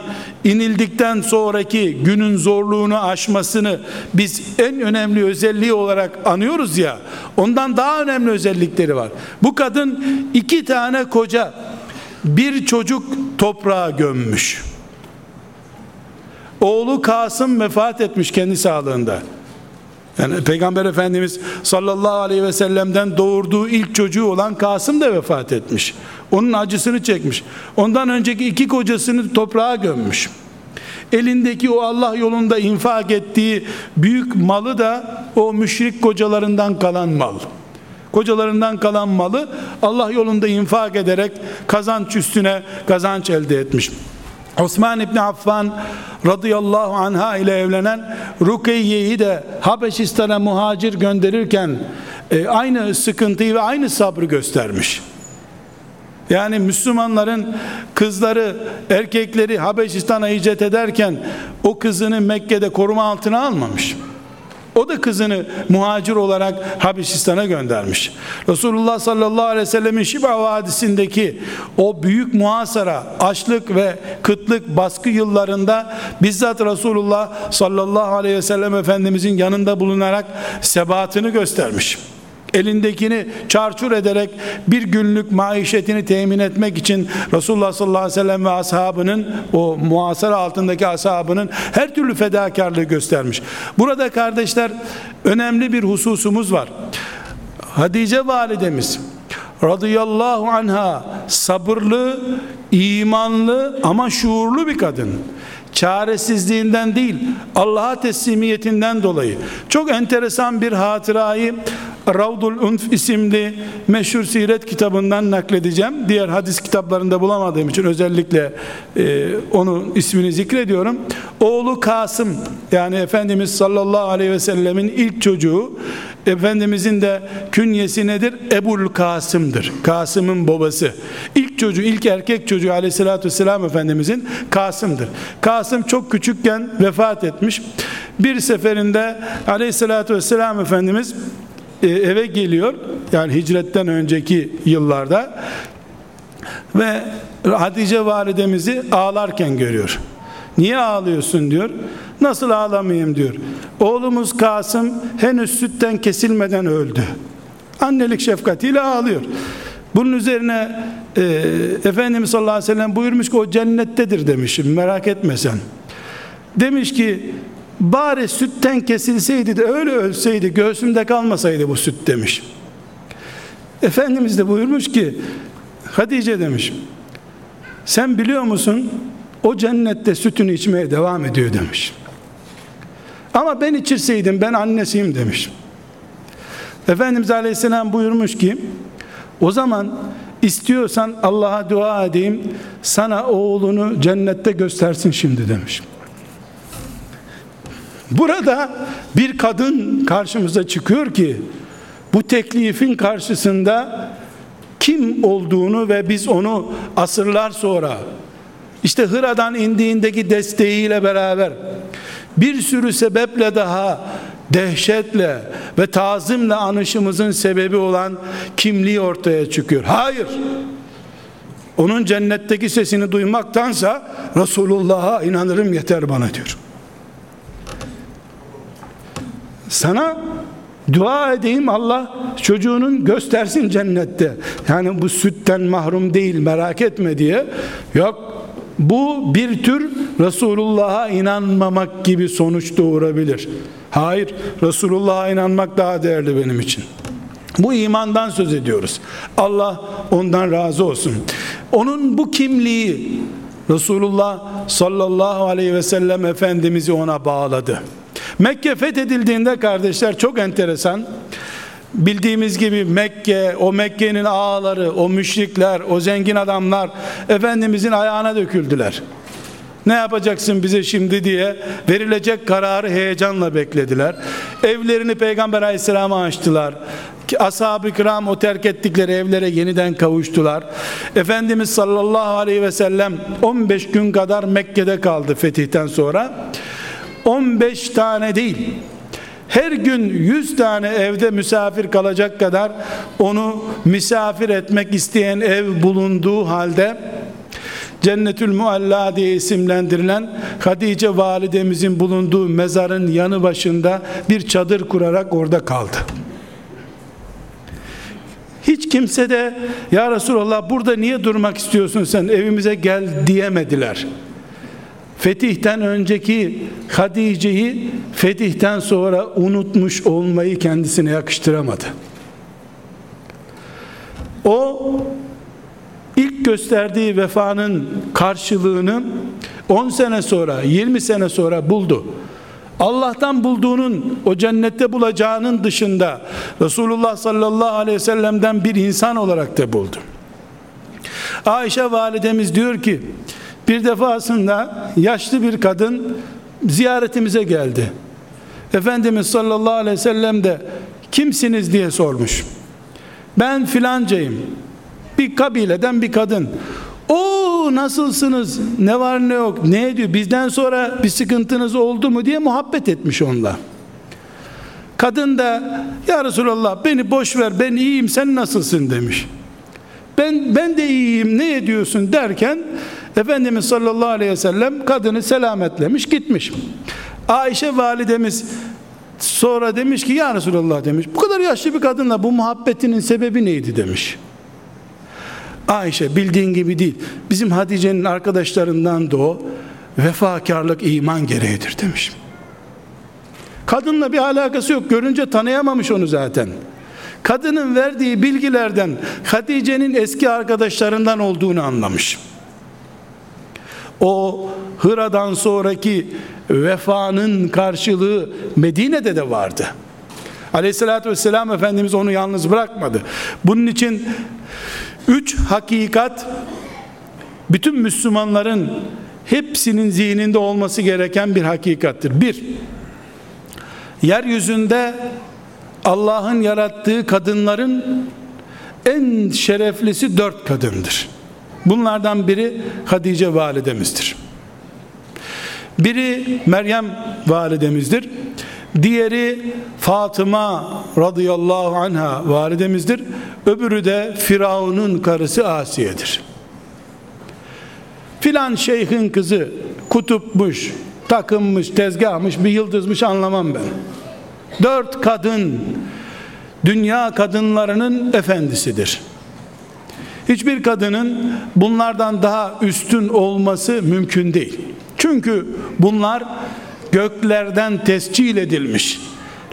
Speaker 1: inildikten sonraki günün zorluğunu aşmasını biz en önemli özelliği olarak anıyoruz ya ondan daha önemli özellikleri var. Bu kadın iki tane koca bir çocuk toprağa gömmüş. Oğlu Kasım vefat etmiş kendi sağlığında. Yani Peygamber Efendimiz sallallahu aleyhi ve sellem'den doğurduğu ilk çocuğu olan Kasım da vefat etmiş. Onun acısını çekmiş. Ondan önceki iki kocasını toprağa gömmüş. Elindeki o Allah yolunda infak ettiği büyük malı da o müşrik kocalarından kalan mal. Kocalarından kalan malı Allah yolunda infak ederek kazanç üstüne kazanç elde etmiş. Osman İbni Affan radıyallahu anha ile evlenen Rukeyye'yi de Habeşistan'a muhacir gönderirken e, aynı sıkıntıyı ve aynı sabrı göstermiş. Yani Müslümanların kızları, erkekleri Habeşistan'a hicret ederken o kızını Mekke'de koruma altına almamış. O da kızını muhacir olarak Habeşistan'a göndermiş. Resulullah sallallahu aleyhi ve sellemin Şiba Vadisi'ndeki o büyük muhasara, açlık ve kıtlık baskı yıllarında bizzat Resulullah sallallahu aleyhi ve sellem Efendimizin yanında bulunarak sebatını göstermiş elindekini çarçur ederek bir günlük maişetini temin etmek için Resulullah sallallahu aleyhi ve sellem ve ashabının o muhasara altındaki ashabının her türlü fedakarlığı göstermiş. Burada kardeşler önemli bir hususumuz var. Hatice validemiz radıyallahu anha sabırlı, imanlı ama şuurlu bir kadın çaresizliğinden değil Allah'a teslimiyetinden dolayı çok enteresan bir hatırayı Ravdul Unf isimli meşhur siret kitabından nakledeceğim. Diğer hadis kitaplarında bulamadığım için özellikle e, onun ismini zikrediyorum. Oğlu Kasım yani Efendimiz sallallahu aleyhi ve sellemin ilk çocuğu Efendimizin de künyesi nedir? Ebul Kasım'dır. Kasım'ın babası. İlk çocuğu, ilk erkek çocuğu aleyhissalatü vesselam Efendimizin Kasım'dır. Kasım çok küçükken vefat etmiş. Bir seferinde aleyhissalatü vesselam Efendimiz e, eve geliyor. Yani hicretten önceki yıllarda ve Hatice validemizi ağlarken görüyor. Niye ağlıyorsun diyor. Nasıl ağlamayayım diyor. Oğlumuz Kasım henüz sütten kesilmeden öldü. Annelik şefkatiyle ağlıyor. Bunun üzerine e, Efendimiz sallallahu aleyhi ve sellem buyurmuş ki o cennettedir demişim merak etme sen. Demiş ki bari sütten kesilseydi de öyle ölseydi göğsümde kalmasaydı bu süt demiş. Efendimiz de buyurmuş ki Hatice demiş sen biliyor musun o cennette sütünü içmeye devam ediyor demiş. Ama ben içirseydim ben annesiyim demiş. Efendimiz Aleyhisselam buyurmuş ki o zaman istiyorsan Allah'a dua edeyim sana oğlunu cennette göstersin şimdi demiş. Burada bir kadın karşımıza çıkıyor ki bu teklifin karşısında kim olduğunu ve biz onu asırlar sonra işte Hıra'dan indiğindeki desteğiyle beraber bir sürü sebeple daha dehşetle ve tazimle anışımızın sebebi olan kimliği ortaya çıkıyor. Hayır. Onun cennetteki sesini duymaktansa Resulullah'a inanırım yeter bana diyor. Sana dua edeyim Allah çocuğunun göstersin cennette. Yani bu sütten mahrum değil merak etme diye. Yok bu bir tür Resulullah'a inanmamak gibi sonuç doğurabilir. Hayır, Resulullah'a inanmak daha değerli benim için. Bu imandan söz ediyoruz. Allah ondan razı olsun. Onun bu kimliği Resulullah sallallahu aleyhi ve sellem Efendimiz'i ona bağladı. Mekke fethedildiğinde kardeşler çok enteresan. Bildiğimiz gibi Mekke, o Mekke'nin ağaları, o müşrikler, o zengin adamlar Efendimizin ayağına döküldüler. Ne yapacaksın bize şimdi diye verilecek kararı heyecanla beklediler. Evlerini Peygamber aleyhisselama açtılar. Ashab-ı kiram o terk ettikleri evlere yeniden kavuştular. Efendimiz sallallahu aleyhi ve sellem 15 gün kadar Mekke'de kaldı fetihten sonra. 15 tane değil her gün 100 tane evde misafir kalacak kadar onu misafir etmek isteyen ev bulunduğu halde Cennetül Mualla diye isimlendirilen Hatice validemizin bulunduğu mezarın yanı başında bir çadır kurarak orada kaldı. Hiç kimse de ya Resulallah burada niye durmak istiyorsun sen evimize gel diyemediler. Fetihten önceki Hatice'yi fetihten sonra unutmuş olmayı kendisine yakıştıramadı. O ilk gösterdiği vefanın karşılığını 10 sene sonra 20 sene sonra buldu. Allah'tan bulduğunun o cennette bulacağının dışında Resulullah sallallahu aleyhi ve sellem'den bir insan olarak da buldu. Ayşe validemiz diyor ki bir defasında yaşlı bir kadın ziyaretimize geldi. Efendimiz sallallahu aleyhi ve sellem de kimsiniz diye sormuş. Ben filancayım. Bir kabileden bir kadın. O nasılsınız? Ne var ne yok? Ne ediyor? Bizden sonra bir sıkıntınız oldu mu diye muhabbet etmiş onunla. Kadın da ya Resulallah beni boş ver ben iyiyim sen nasılsın demiş. Ben ben de iyiyim ne ediyorsun derken Efendimiz sallallahu aleyhi ve sellem kadını selametlemiş gitmiş. Ayşe validemiz sonra demiş ki ya Resulallah demiş bu kadar yaşlı bir kadınla bu muhabbetinin sebebi neydi demiş. Ayşe bildiğin gibi değil. Bizim Hatice'nin arkadaşlarından da o vefakarlık iman gereğidir demiş. Kadınla bir alakası yok. Görünce tanıyamamış onu zaten. Kadının verdiği bilgilerden Hatice'nin eski arkadaşlarından olduğunu anlamış o Hıra'dan sonraki vefanın karşılığı Medine'de de vardı. Aleyhissalatü vesselam Efendimiz onu yalnız bırakmadı. Bunun için üç hakikat bütün Müslümanların hepsinin zihninde olması gereken bir hakikattir. Bir, yeryüzünde Allah'ın yarattığı kadınların en şereflisi dört kadındır. Bunlardan biri Hatice validemizdir. Biri Meryem validemizdir. Diğeri Fatıma radıyallahu anha validemizdir. Öbürü de Firavun'un karısı Asiye'dir. Filan şeyhin kızı kutupmuş, takınmış, tezgahmış, bir yıldızmış anlamam ben. Dört kadın dünya kadınlarının efendisidir. Hiçbir kadının bunlardan daha üstün olması mümkün değil. Çünkü bunlar göklerden tescil edilmiş,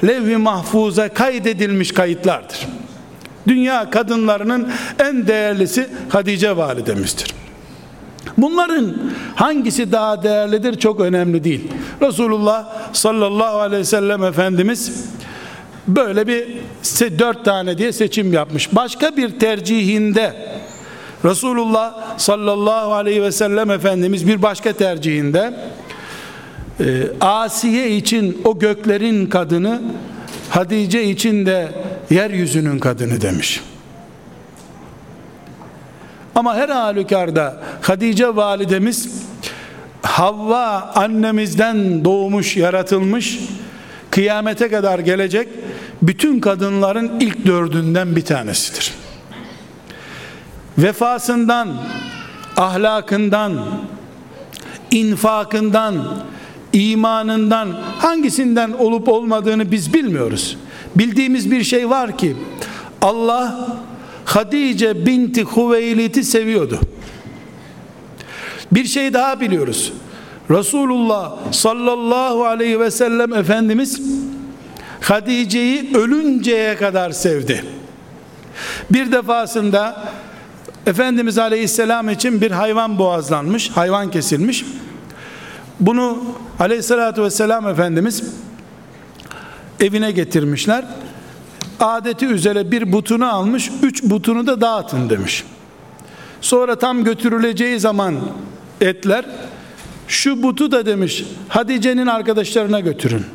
Speaker 1: levh-i mahfuza kaydedilmiş kayıtlardır. Dünya kadınlarının en değerlisi Hatice validemizdir. Bunların hangisi daha değerlidir çok önemli değil. Resulullah sallallahu aleyhi ve sellem Efendimiz böyle bir dört tane diye seçim yapmış. Başka bir tercihinde Resulullah sallallahu aleyhi ve sellem Efendimiz bir başka tercihinde e, Asiye için o göklerin kadını Hatice için de yeryüzünün kadını demiş. Ama her halükarda Hatice validemiz Havva annemizden doğmuş, yaratılmış, kıyamete kadar gelecek bütün kadınların ilk dördünden bir tanesidir vefasından, ahlakından, infakından, imanından hangisinden olup olmadığını biz bilmiyoruz. Bildiğimiz bir şey var ki Allah Hadice binti Huveylit'i seviyordu. Bir şey daha biliyoruz. Resulullah sallallahu aleyhi ve sellem Efendimiz Hadice'yi ölünceye kadar sevdi. Bir defasında Efendimiz Aleyhisselam için bir hayvan boğazlanmış, hayvan kesilmiş. Bunu Aleyhisselatü Vesselam Efendimiz evine getirmişler. Adeti üzere bir butunu almış, üç butunu da dağıtın demiş. Sonra tam götürüleceği zaman etler, şu butu da demiş Hatice'nin arkadaşlarına götürün.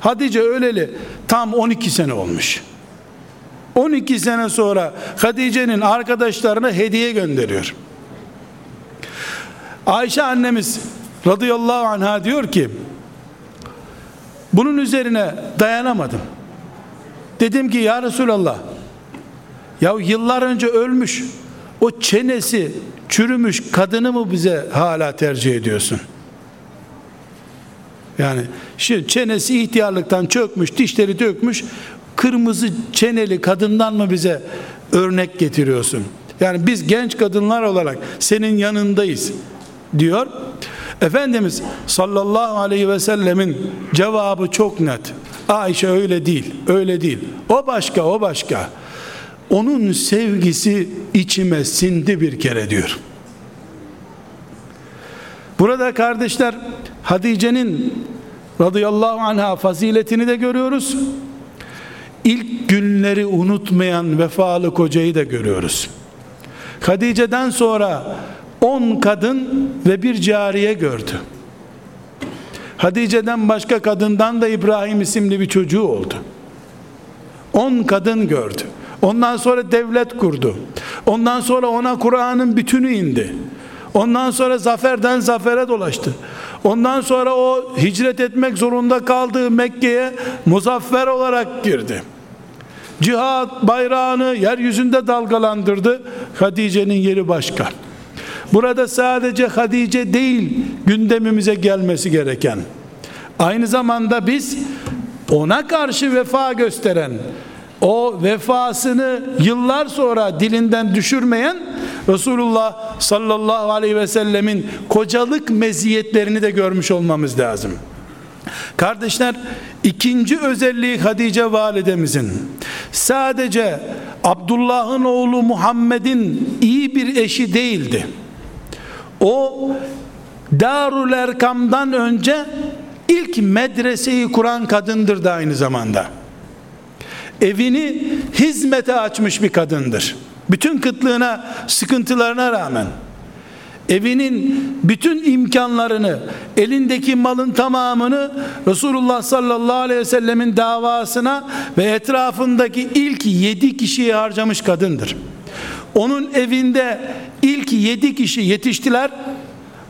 Speaker 1: Hatice öleli tam 12 sene olmuş. 12 sene sonra Hatice'nin arkadaşlarına hediye gönderiyor. Ayşe annemiz radıyallahu anha diyor ki bunun üzerine dayanamadım. Dedim ki ya Resulallah ya yıllar önce ölmüş o çenesi çürümüş kadını mı bize hala tercih ediyorsun? Yani şu çenesi ihtiyarlıktan çökmüş, dişleri dökmüş, kırmızı çeneli kadından mı bize örnek getiriyorsun? Yani biz genç kadınlar olarak senin yanındayız diyor. Efendimiz sallallahu aleyhi ve sellemin cevabı çok net. Ayşe öyle değil, öyle değil. O başka, o başka. Onun sevgisi içime sindi bir kere diyor. Burada kardeşler Hatice'nin radıyallahu anha faziletini de görüyoruz. İlk günleri unutmayan vefalı kocayı da görüyoruz. Hatice'den sonra 10 kadın ve bir cariye gördü. Hatice'den başka kadından da İbrahim isimli bir çocuğu oldu. 10 kadın gördü. Ondan sonra devlet kurdu. Ondan sonra ona Kur'an'ın bütünü indi. Ondan sonra zaferden zafere dolaştı. Ondan sonra o hicret etmek zorunda kaldığı Mekke'ye muzaffer olarak girdi. Cihat bayrağını yeryüzünde dalgalandırdı. Hatice'nin yeri başka. Burada sadece Hatice değil gündemimize gelmesi gereken. Aynı zamanda biz ona karşı vefa gösteren, o vefasını yıllar sonra dilinden düşürmeyen Resulullah sallallahu aleyhi ve sellemin kocalık meziyetlerini de görmüş olmamız lazım. Kardeşler ikinci özelliği Hatice validemizin sadece Abdullah'ın oğlu Muhammed'in iyi bir eşi değildi. O Darul Erkam'dan önce ilk medreseyi kuran kadındır da aynı zamanda. Evini hizmete açmış bir kadındır. Bütün kıtlığına, sıkıntılarına rağmen evinin bütün imkanlarını, elindeki malın tamamını Resulullah sallallahu aleyhi ve sellemin davasına ve etrafındaki ilk yedi kişiye harcamış kadındır. Onun evinde ilk yedi kişi yetiştiler.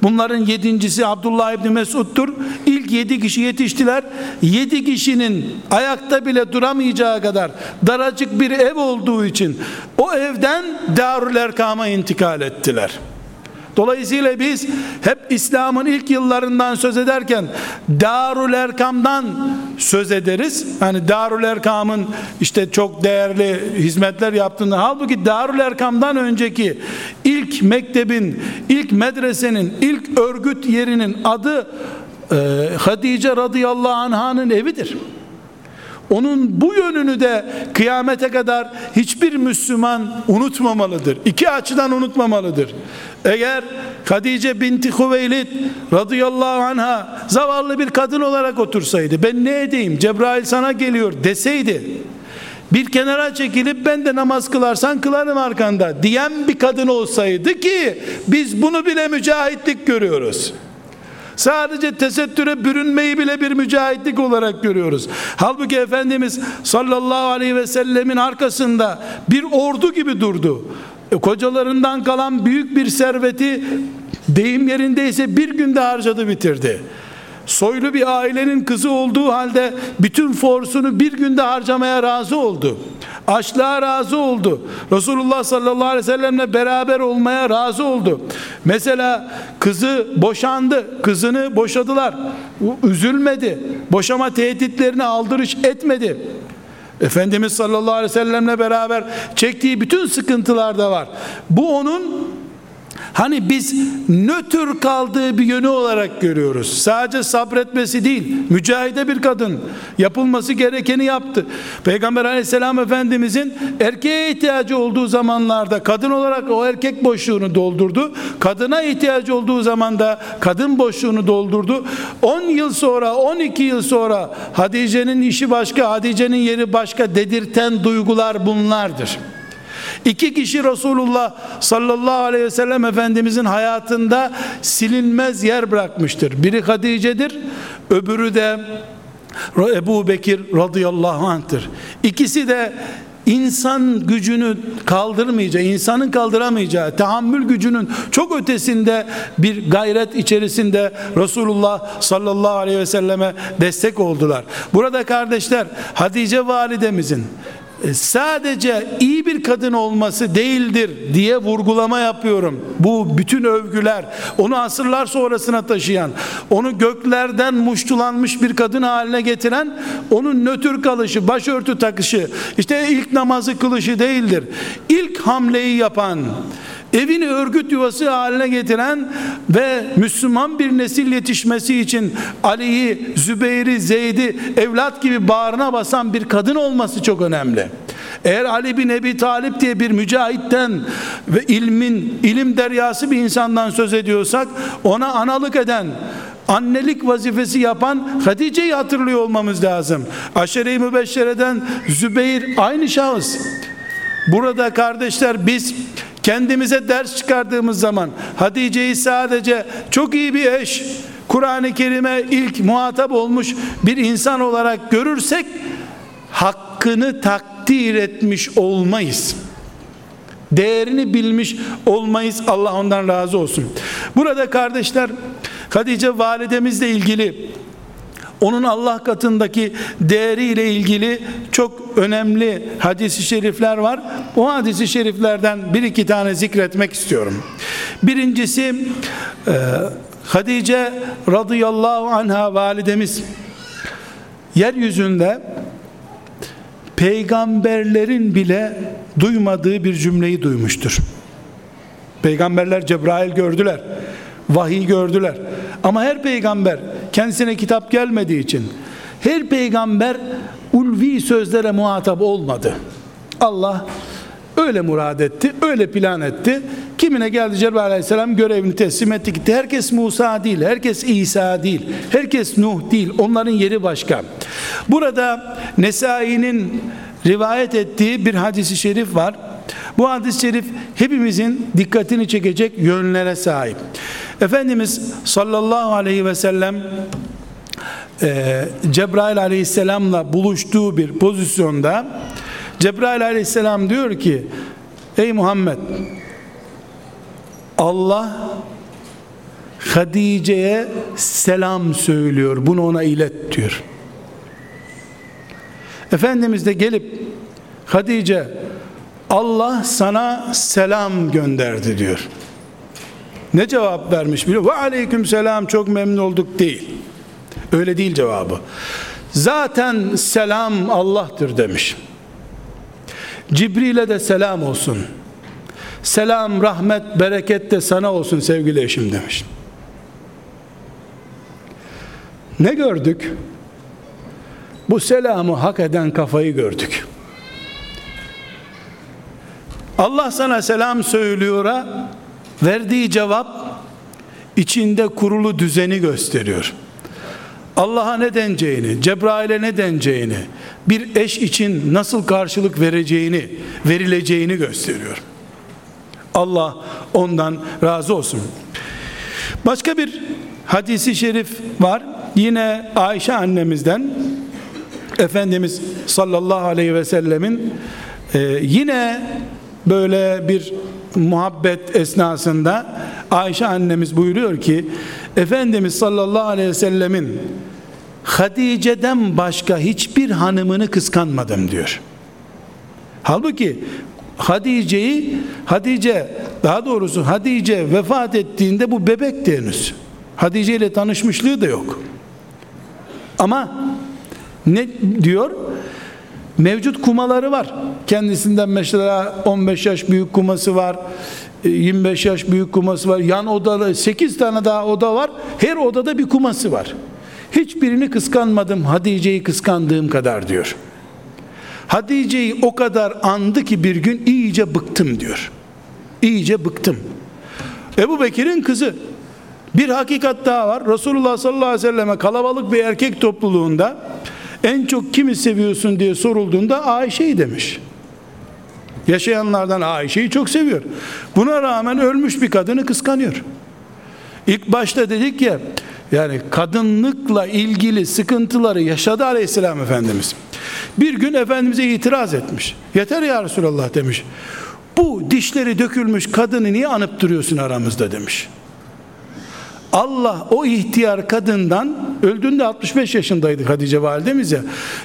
Speaker 1: Bunların yedincisi Abdullah İbni Mesud'dur. İlk yedi kişi yetiştiler. Yedi kişinin ayakta bile duramayacağı kadar daracık bir ev olduğu için o evden Darül Erkam'a intikal ettiler. Dolayısıyla biz hep İslam'ın ilk yıllarından söz ederken Darül Erkam'dan söz ederiz. Hani Darül Erkam'ın işte çok değerli hizmetler yaptığını halbuki Darül Erkam'dan önceki ilk mektebin, ilk medresenin, ilk örgüt yerinin adı e, Hatice radıyallahu anh'ın evidir. Onun bu yönünü de kıyamete kadar hiçbir Müslüman unutmamalıdır. İki açıdan unutmamalıdır. Eğer Hatice binti Hüveylid radıyallahu anha zavallı bir kadın olarak otursaydı ben ne edeyim Cebrail sana geliyor deseydi bir kenara çekilip ben de namaz kılarsan kılarım arkanda diyen bir kadın olsaydı ki biz bunu bile mücahitlik görüyoruz. Sadece tesettüre bürünmeyi bile bir mücahitlik olarak görüyoruz. Halbuki Efendimiz sallallahu aleyhi ve sellemin arkasında bir ordu gibi durdu. E, kocalarından kalan büyük bir serveti deyim yerindeyse bir günde harcadı bitirdi. Soylu bir ailenin kızı olduğu halde bütün forsunu bir günde harcamaya razı oldu. Açlığa razı oldu. Resulullah sallallahu aleyhi ve sellemle beraber olmaya razı oldu. Mesela kızı boşandı. Kızını boşadılar. üzülmedi. Boşama tehditlerini aldırış etmedi. Efendimiz sallallahu aleyhi ve sellemle beraber çektiği bütün sıkıntılar da var. Bu onun Hani biz nötr kaldığı bir yönü olarak görüyoruz. Sadece sabretmesi değil, mücahide bir kadın yapılması gerekeni yaptı. Peygamber aleyhisselam efendimizin erkeğe ihtiyacı olduğu zamanlarda kadın olarak o erkek boşluğunu doldurdu. Kadına ihtiyacı olduğu zaman da kadın boşluğunu doldurdu. 10 yıl sonra, 12 yıl sonra Hatice'nin işi başka, Hatice'nin yeri başka dedirten duygular bunlardır. İki kişi Resulullah sallallahu aleyhi ve sellem Efendimizin hayatında silinmez yer bırakmıştır. Biri Hatice'dir, öbürü de Ebu Bekir radıyallahu anh'tır. İkisi de insan gücünü kaldırmayacağı, insanın kaldıramayacağı, tahammül gücünün çok ötesinde bir gayret içerisinde Resulullah sallallahu aleyhi ve selleme destek oldular. Burada kardeşler Hatice validemizin sadece iyi bir kadın olması değildir diye vurgulama yapıyorum. Bu bütün övgüler onu asırlar sonrasına taşıyan, onu göklerden muştulanmış bir kadın haline getiren, onun nötr kalışı, başörtü takışı, işte ilk namazı kılışı değildir. İlk hamleyi yapan, evini örgüt yuvası haline getiren ve Müslüman bir nesil yetişmesi için Ali'yi, Zübeyir'i, Zeyd'i evlat gibi bağrına basan bir kadın olması çok önemli. Eğer Ali bin Ebi Talip diye bir mücahitten ve ilmin, ilim deryası bir insandan söz ediyorsak ona analık eden, annelik vazifesi yapan Hatice'yi hatırlıyor olmamız lazım. Aşere-i Mübeşşere'den Zübeyir aynı şahıs. Burada kardeşler biz kendimize ders çıkardığımız zaman Hatice'yi sadece çok iyi bir eş, Kur'an-ı Kerim'e ilk muhatap olmuş bir insan olarak görürsek hakkını takdir etmiş olmayız. Değerini bilmiş olmayız. Allah ondan razı olsun. Burada kardeşler Hatice validemizle ilgili onun Allah katındaki değeri ile ilgili çok önemli hadisi şerifler var. O hadisi şeriflerden bir iki tane zikretmek istiyorum. Birincisi e, Hatice radıyallahu anha validemiz yeryüzünde peygamberlerin bile duymadığı bir cümleyi duymuştur. Peygamberler Cebrail gördüler. Vahiy gördüler. Ama her peygamber kendisine kitap gelmediği için her peygamber ulvi sözlere muhatap olmadı. Allah öyle murad etti, öyle plan etti. Kimine geldi Cebrail aleyhisselam görevini teslim etti gitti. Herkes Musa değil, herkes İsa değil, herkes Nuh değil. Onların yeri başka. Burada Nesai'nin rivayet ettiği bir hadisi şerif var. Bu hadis-i şerif hepimizin dikkatini çekecek yönlere sahip. Efendimiz sallallahu aleyhi ve sellem e, Cebrail aleyhisselamla buluştuğu bir pozisyonda Cebrail aleyhisselam diyor ki ey Muhammed Allah Hadice'ye selam söylüyor bunu ona ilet diyor. Efendimiz de gelip Hadice Allah sana selam gönderdi diyor ne cevap vermiş biliyor ve aleyküm selam çok memnun olduk değil. Öyle değil cevabı. Zaten selam Allah'tır demiş. Cibril'e de selam olsun. Selam rahmet bereket de sana olsun sevgili eşim demiş. Ne gördük? Bu selamı hak eden kafayı gördük. Allah sana selam söylüyor'a verdiği cevap içinde kurulu düzeni gösteriyor. Allah'a ne deneceğini, Cebrail'e ne deneceğini, bir eş için nasıl karşılık vereceğini, verileceğini gösteriyor. Allah ondan razı olsun. Başka bir hadisi şerif var. Yine Ayşe annemizden Efendimiz sallallahu aleyhi ve sellemin e, yine böyle bir muhabbet esnasında Ayşe annemiz buyuruyor ki Efendimiz sallallahu aleyhi ve sellemin Hatice'den başka hiçbir hanımını kıskanmadım diyor. Halbuki Hatice'yi Hatice daha doğrusu Hatice vefat ettiğinde bu bebek henüz. Hatice ile tanışmışlığı da yok. Ama ne diyor? Mevcut kumaları var. Kendisinden mesela 15 yaş büyük kuması var. 25 yaş büyük kuması var. Yan odada 8 tane daha oda var. Her odada bir kuması var. Hiçbirini kıskanmadım. Hatice'yi kıskandığım kadar diyor. Hatice'yi o kadar andı ki bir gün iyice bıktım diyor. İyice bıktım. Ebu Bekir'in kızı. Bir hakikat daha var. Resulullah sallallahu aleyhi ve selleme kalabalık bir erkek topluluğunda en çok kimi seviyorsun diye sorulduğunda Ayşe'yi demiş. Yaşayanlardan Ayşe'yi çok seviyor. Buna rağmen ölmüş bir kadını kıskanıyor. İlk başta dedik ya yani kadınlıkla ilgili sıkıntıları yaşadı aleyhisselam Efendimiz. Bir gün Efendimiz'e itiraz etmiş. Yeter ya Resulallah demiş. Bu dişleri dökülmüş kadını niye anıp duruyorsun aramızda demiş. Allah o ihtiyar kadından öldüğünde 65 yaşındaydı Hatice validemiz ya.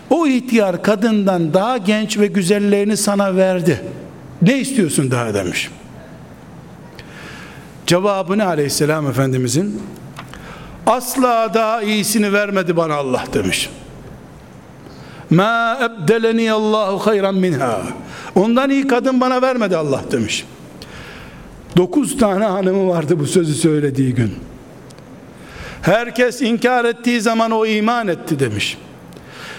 Speaker 1: O ihtiyar kadından daha genç ve güzellerini sana verdi. Ne istiyorsun daha demiş. Cevabını aleyhisselam efendimizin asla daha iyisini vermedi bana Allah demiş. Ma ebdeleni Allahu hayran minha. Ondan iyi kadın bana vermedi Allah demiş. Dokuz tane hanımı vardı bu sözü söylediği gün. Herkes inkar ettiği zaman o iman etti demiş.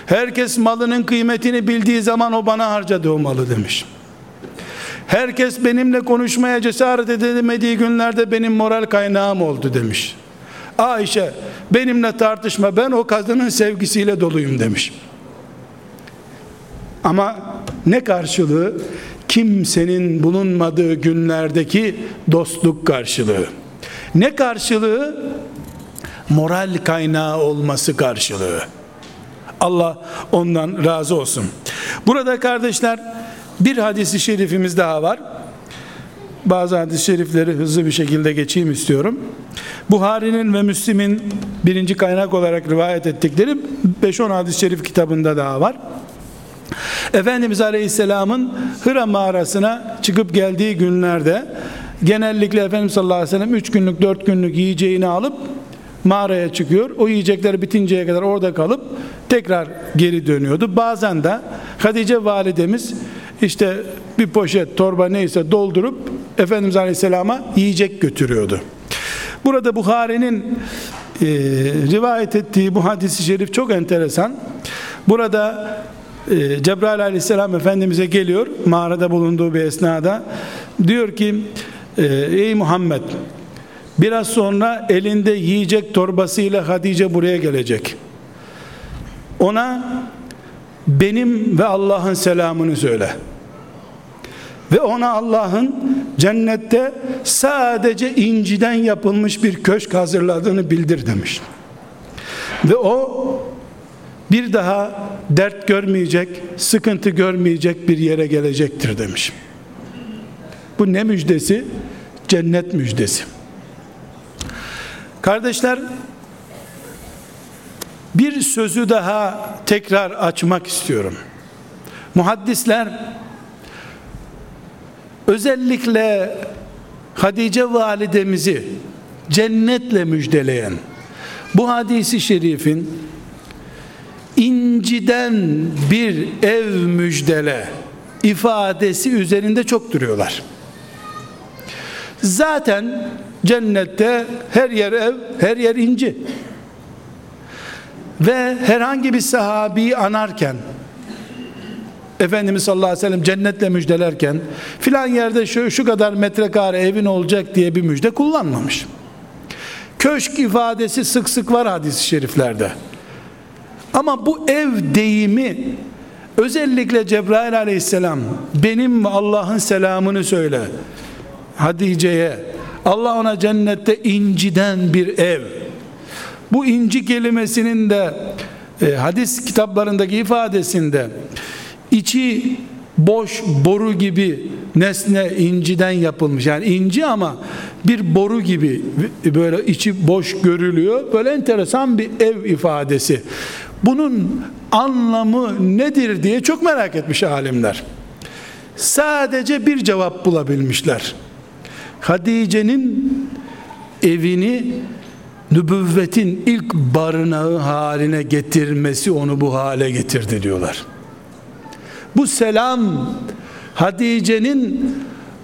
Speaker 1: Herkes malının kıymetini bildiği zaman o bana harcadı o malı demiş. Herkes benimle konuşmaya cesaret edemediği günlerde benim moral kaynağım oldu demiş. Ayşe benimle tartışma ben o kadının sevgisiyle doluyum demiş. Ama ne karşılığı? Kimsenin bulunmadığı günlerdeki dostluk karşılığı. Ne karşılığı? Moral kaynağı olması karşılığı. Allah ondan razı olsun. Burada kardeşler bir hadisi şerifimiz daha var. Bazı hadis-i şerifleri hızlı bir şekilde geçeyim istiyorum. Buhari'nin ve Müslim'in birinci kaynak olarak rivayet ettikleri 5-10 hadis-i şerif kitabında daha var. Efendimiz Aleyhisselam'ın Hıra mağarasına çıkıp geldiği günlerde genellikle Efendimiz sallallahu aleyhi ve sellem 3 günlük 4 günlük yiyeceğini alıp mağaraya çıkıyor. O yiyecekler bitinceye kadar orada kalıp tekrar geri dönüyordu. Bazen de Hatice validemiz işte bir poşet torba neyse doldurup Efendimiz Aleyhisselam'a yiyecek götürüyordu. Burada Buhari'nin e, rivayet ettiği bu hadisi şerif çok enteresan. Burada e, Cebrail aleyhisselam Efendimiz'e geliyor mağarada bulunduğu bir esnada diyor ki e, ey Muhammed biraz sonra elinde yiyecek torbasıyla Hatice buraya gelecek ona benim ve Allah'ın selamını söyle ve ona Allah'ın cennette sadece inciden yapılmış bir köşk hazırladığını bildir demiş ve o bir daha dert görmeyecek, sıkıntı görmeyecek bir yere gelecektir demiş. Bu ne müjdesi? Cennet müjdesi. Kardeşler, bir sözü daha tekrar açmak istiyorum. Muhaddisler özellikle Hadice validemizi cennetle müjdeleyen bu hadisi şerifin inciden bir ev müjdele ifadesi üzerinde çok duruyorlar. Zaten cennette her yer ev, her yer inci. Ve herhangi bir sahabi anarken Efendimiz sallallahu aleyhi ve sellem cennetle müjdelerken filan yerde şu, şu kadar metrekare evin olacak diye bir müjde kullanmamış. Köşk ifadesi sık sık var hadis-i şeriflerde. Ama bu ev deyimi özellikle Cebrail aleyhisselam benim Allah'ın selamını söyle Hatice'ye Allah ona cennette inciden bir ev bu inci kelimesinin de e, hadis kitaplarındaki ifadesinde içi boş boru gibi nesne inciden yapılmış yani inci ama bir boru gibi böyle içi boş görülüyor böyle enteresan bir ev ifadesi bunun anlamı nedir diye çok merak etmiş alimler. Sadece bir cevap bulabilmişler. Hadice'nin evini nübüvvetin ilk barınağı haline getirmesi onu bu hale getirdi diyorlar. Bu selam Hatice'nin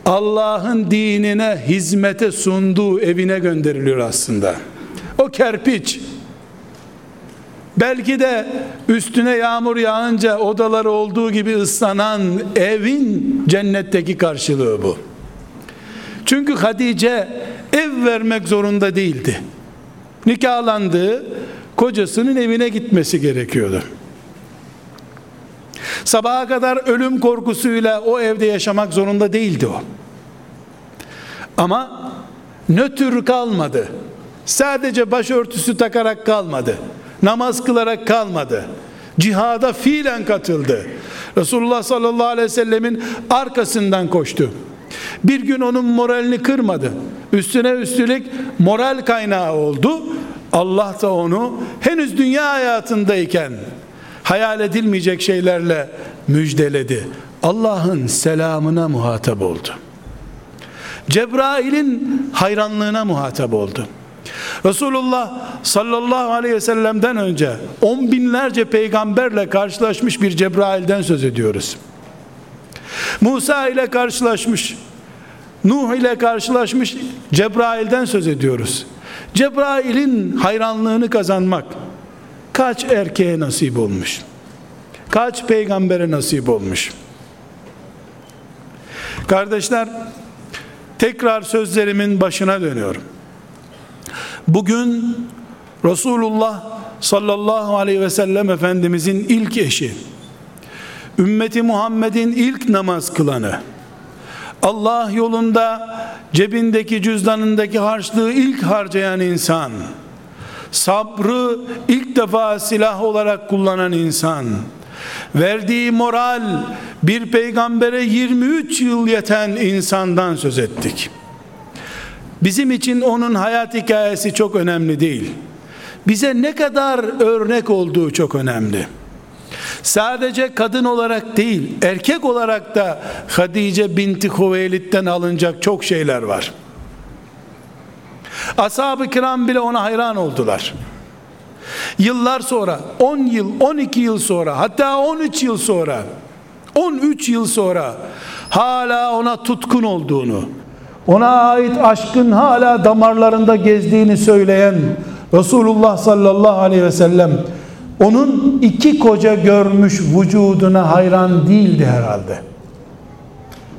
Speaker 1: Allah'ın dinine hizmete sunduğu evine gönderiliyor aslında. O kerpiç belki de üstüne yağmur yağınca odaları olduğu gibi ıslanan evin cennetteki karşılığı bu. Çünkü Hatice ev vermek zorunda değildi. Nikahlandığı kocasının evine gitmesi gerekiyordu. Sabaha kadar ölüm korkusuyla o evde yaşamak zorunda değildi o. Ama nötr kalmadı. Sadece başörtüsü takarak kalmadı. Namaz kılarak kalmadı. Cihada fiilen katıldı. Resulullah sallallahu aleyhi ve sellemin arkasından koştu. Bir gün onun moralini kırmadı. Üstüne üstlük moral kaynağı oldu. Allah da onu henüz dünya hayatındayken hayal edilmeyecek şeylerle müjdeledi. Allah'ın selamına muhatap oldu. Cebrail'in hayranlığına muhatap oldu. Resulullah sallallahu aleyhi ve sellem'den önce on binlerce peygamberle karşılaşmış bir Cebrail'den söz ediyoruz. Musa ile karşılaşmış, Nuh ile karşılaşmış Cebrail'den söz ediyoruz. Cebrail'in hayranlığını kazanmak kaç erkeğe nasip olmuş? Kaç peygambere nasip olmuş? Kardeşler, tekrar sözlerimin başına dönüyorum. Bugün Resulullah sallallahu aleyhi ve sellem Efendimizin ilk eşi, ümmeti Muhammed'in ilk namaz kılanı, Allah yolunda cebindeki cüzdanındaki harçlığı ilk harcayan insan, sabrı ilk defa silah olarak kullanan insan, verdiği moral bir peygambere 23 yıl yeten insandan söz ettik. Bizim için onun hayat hikayesi çok önemli değil. Bize ne kadar örnek olduğu çok önemli. Sadece kadın olarak değil, erkek olarak da Hadice binti Huveylid'den alınacak çok şeyler var. Ashab-ı kiram bile ona hayran oldular. Yıllar sonra, 10 yıl, 12 yıl sonra, hatta 13 yıl sonra, 13 yıl sonra hala ona tutkun olduğunu, ona ait aşkın hala damarlarında gezdiğini söyleyen Resulullah sallallahu aleyhi ve sellem onun iki koca görmüş vücuduna hayran değildi herhalde.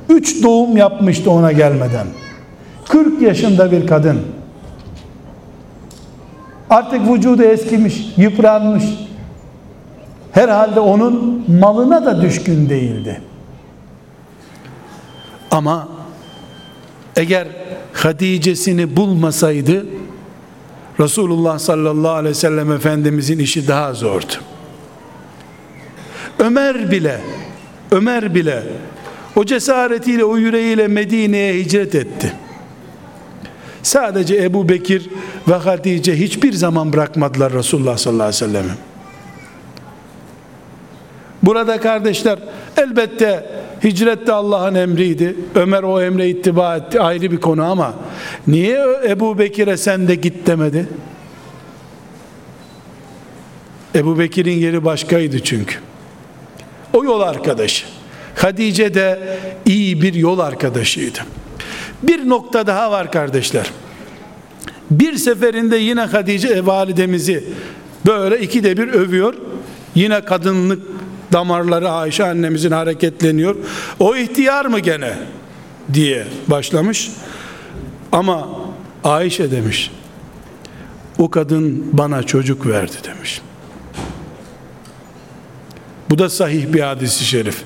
Speaker 1: Üç doğum yapmıştı ona gelmeden. 40 yaşında bir kadın. Artık vücudu eskimiş, yıpranmış. Herhalde onun malına da düşkün değildi. Ama eğer Hatice'sini bulmasaydı Resulullah sallallahu aleyhi ve sellem Efendimizin işi daha zordu. Ömer bile Ömer bile o cesaretiyle o yüreğiyle Medine'ye hicret etti. Sadece Ebu Bekir ve Hatice hiçbir zaman bırakmadılar Resulullah sallallahu aleyhi ve sellem'i. Burada kardeşler elbette hicret de Allah'ın emriydi. Ömer o emre ittiba etti ayrı bir konu ama niye Ebu Bekir'e sen de git demedi? Ebu Bekir'in yeri başkaydı çünkü. O yol arkadaşı. Hadice de iyi bir yol arkadaşıydı. Bir nokta daha var kardeşler. Bir seferinde yine Hadice validemizi böyle iki de bir övüyor. Yine kadınlık damarları Ayşe annemizin hareketleniyor. O ihtiyar mı gene diye başlamış. Ama Ayşe demiş. O kadın bana çocuk verdi demiş. Bu da sahih bir hadisi şerif.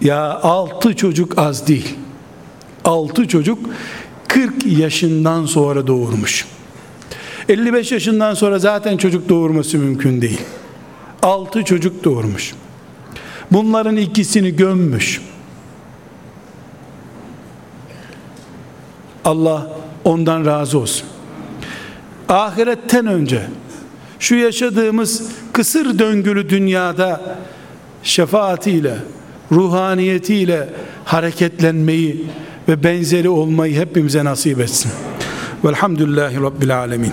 Speaker 1: Ya altı çocuk az değil. Altı çocuk 40 yaşından sonra doğurmuş. 55 yaşından sonra zaten çocuk doğurması mümkün değil. Altı çocuk doğurmuş. Bunların ikisini gömmüş. Allah ondan razı olsun. Ahiretten önce şu yaşadığımız kısır döngülü dünyada şefaatiyle, ruhaniyetiyle hareketlenmeyi ve benzeri olmayı hepimize nasip etsin. Velhamdülillahi Rabbil Alemin.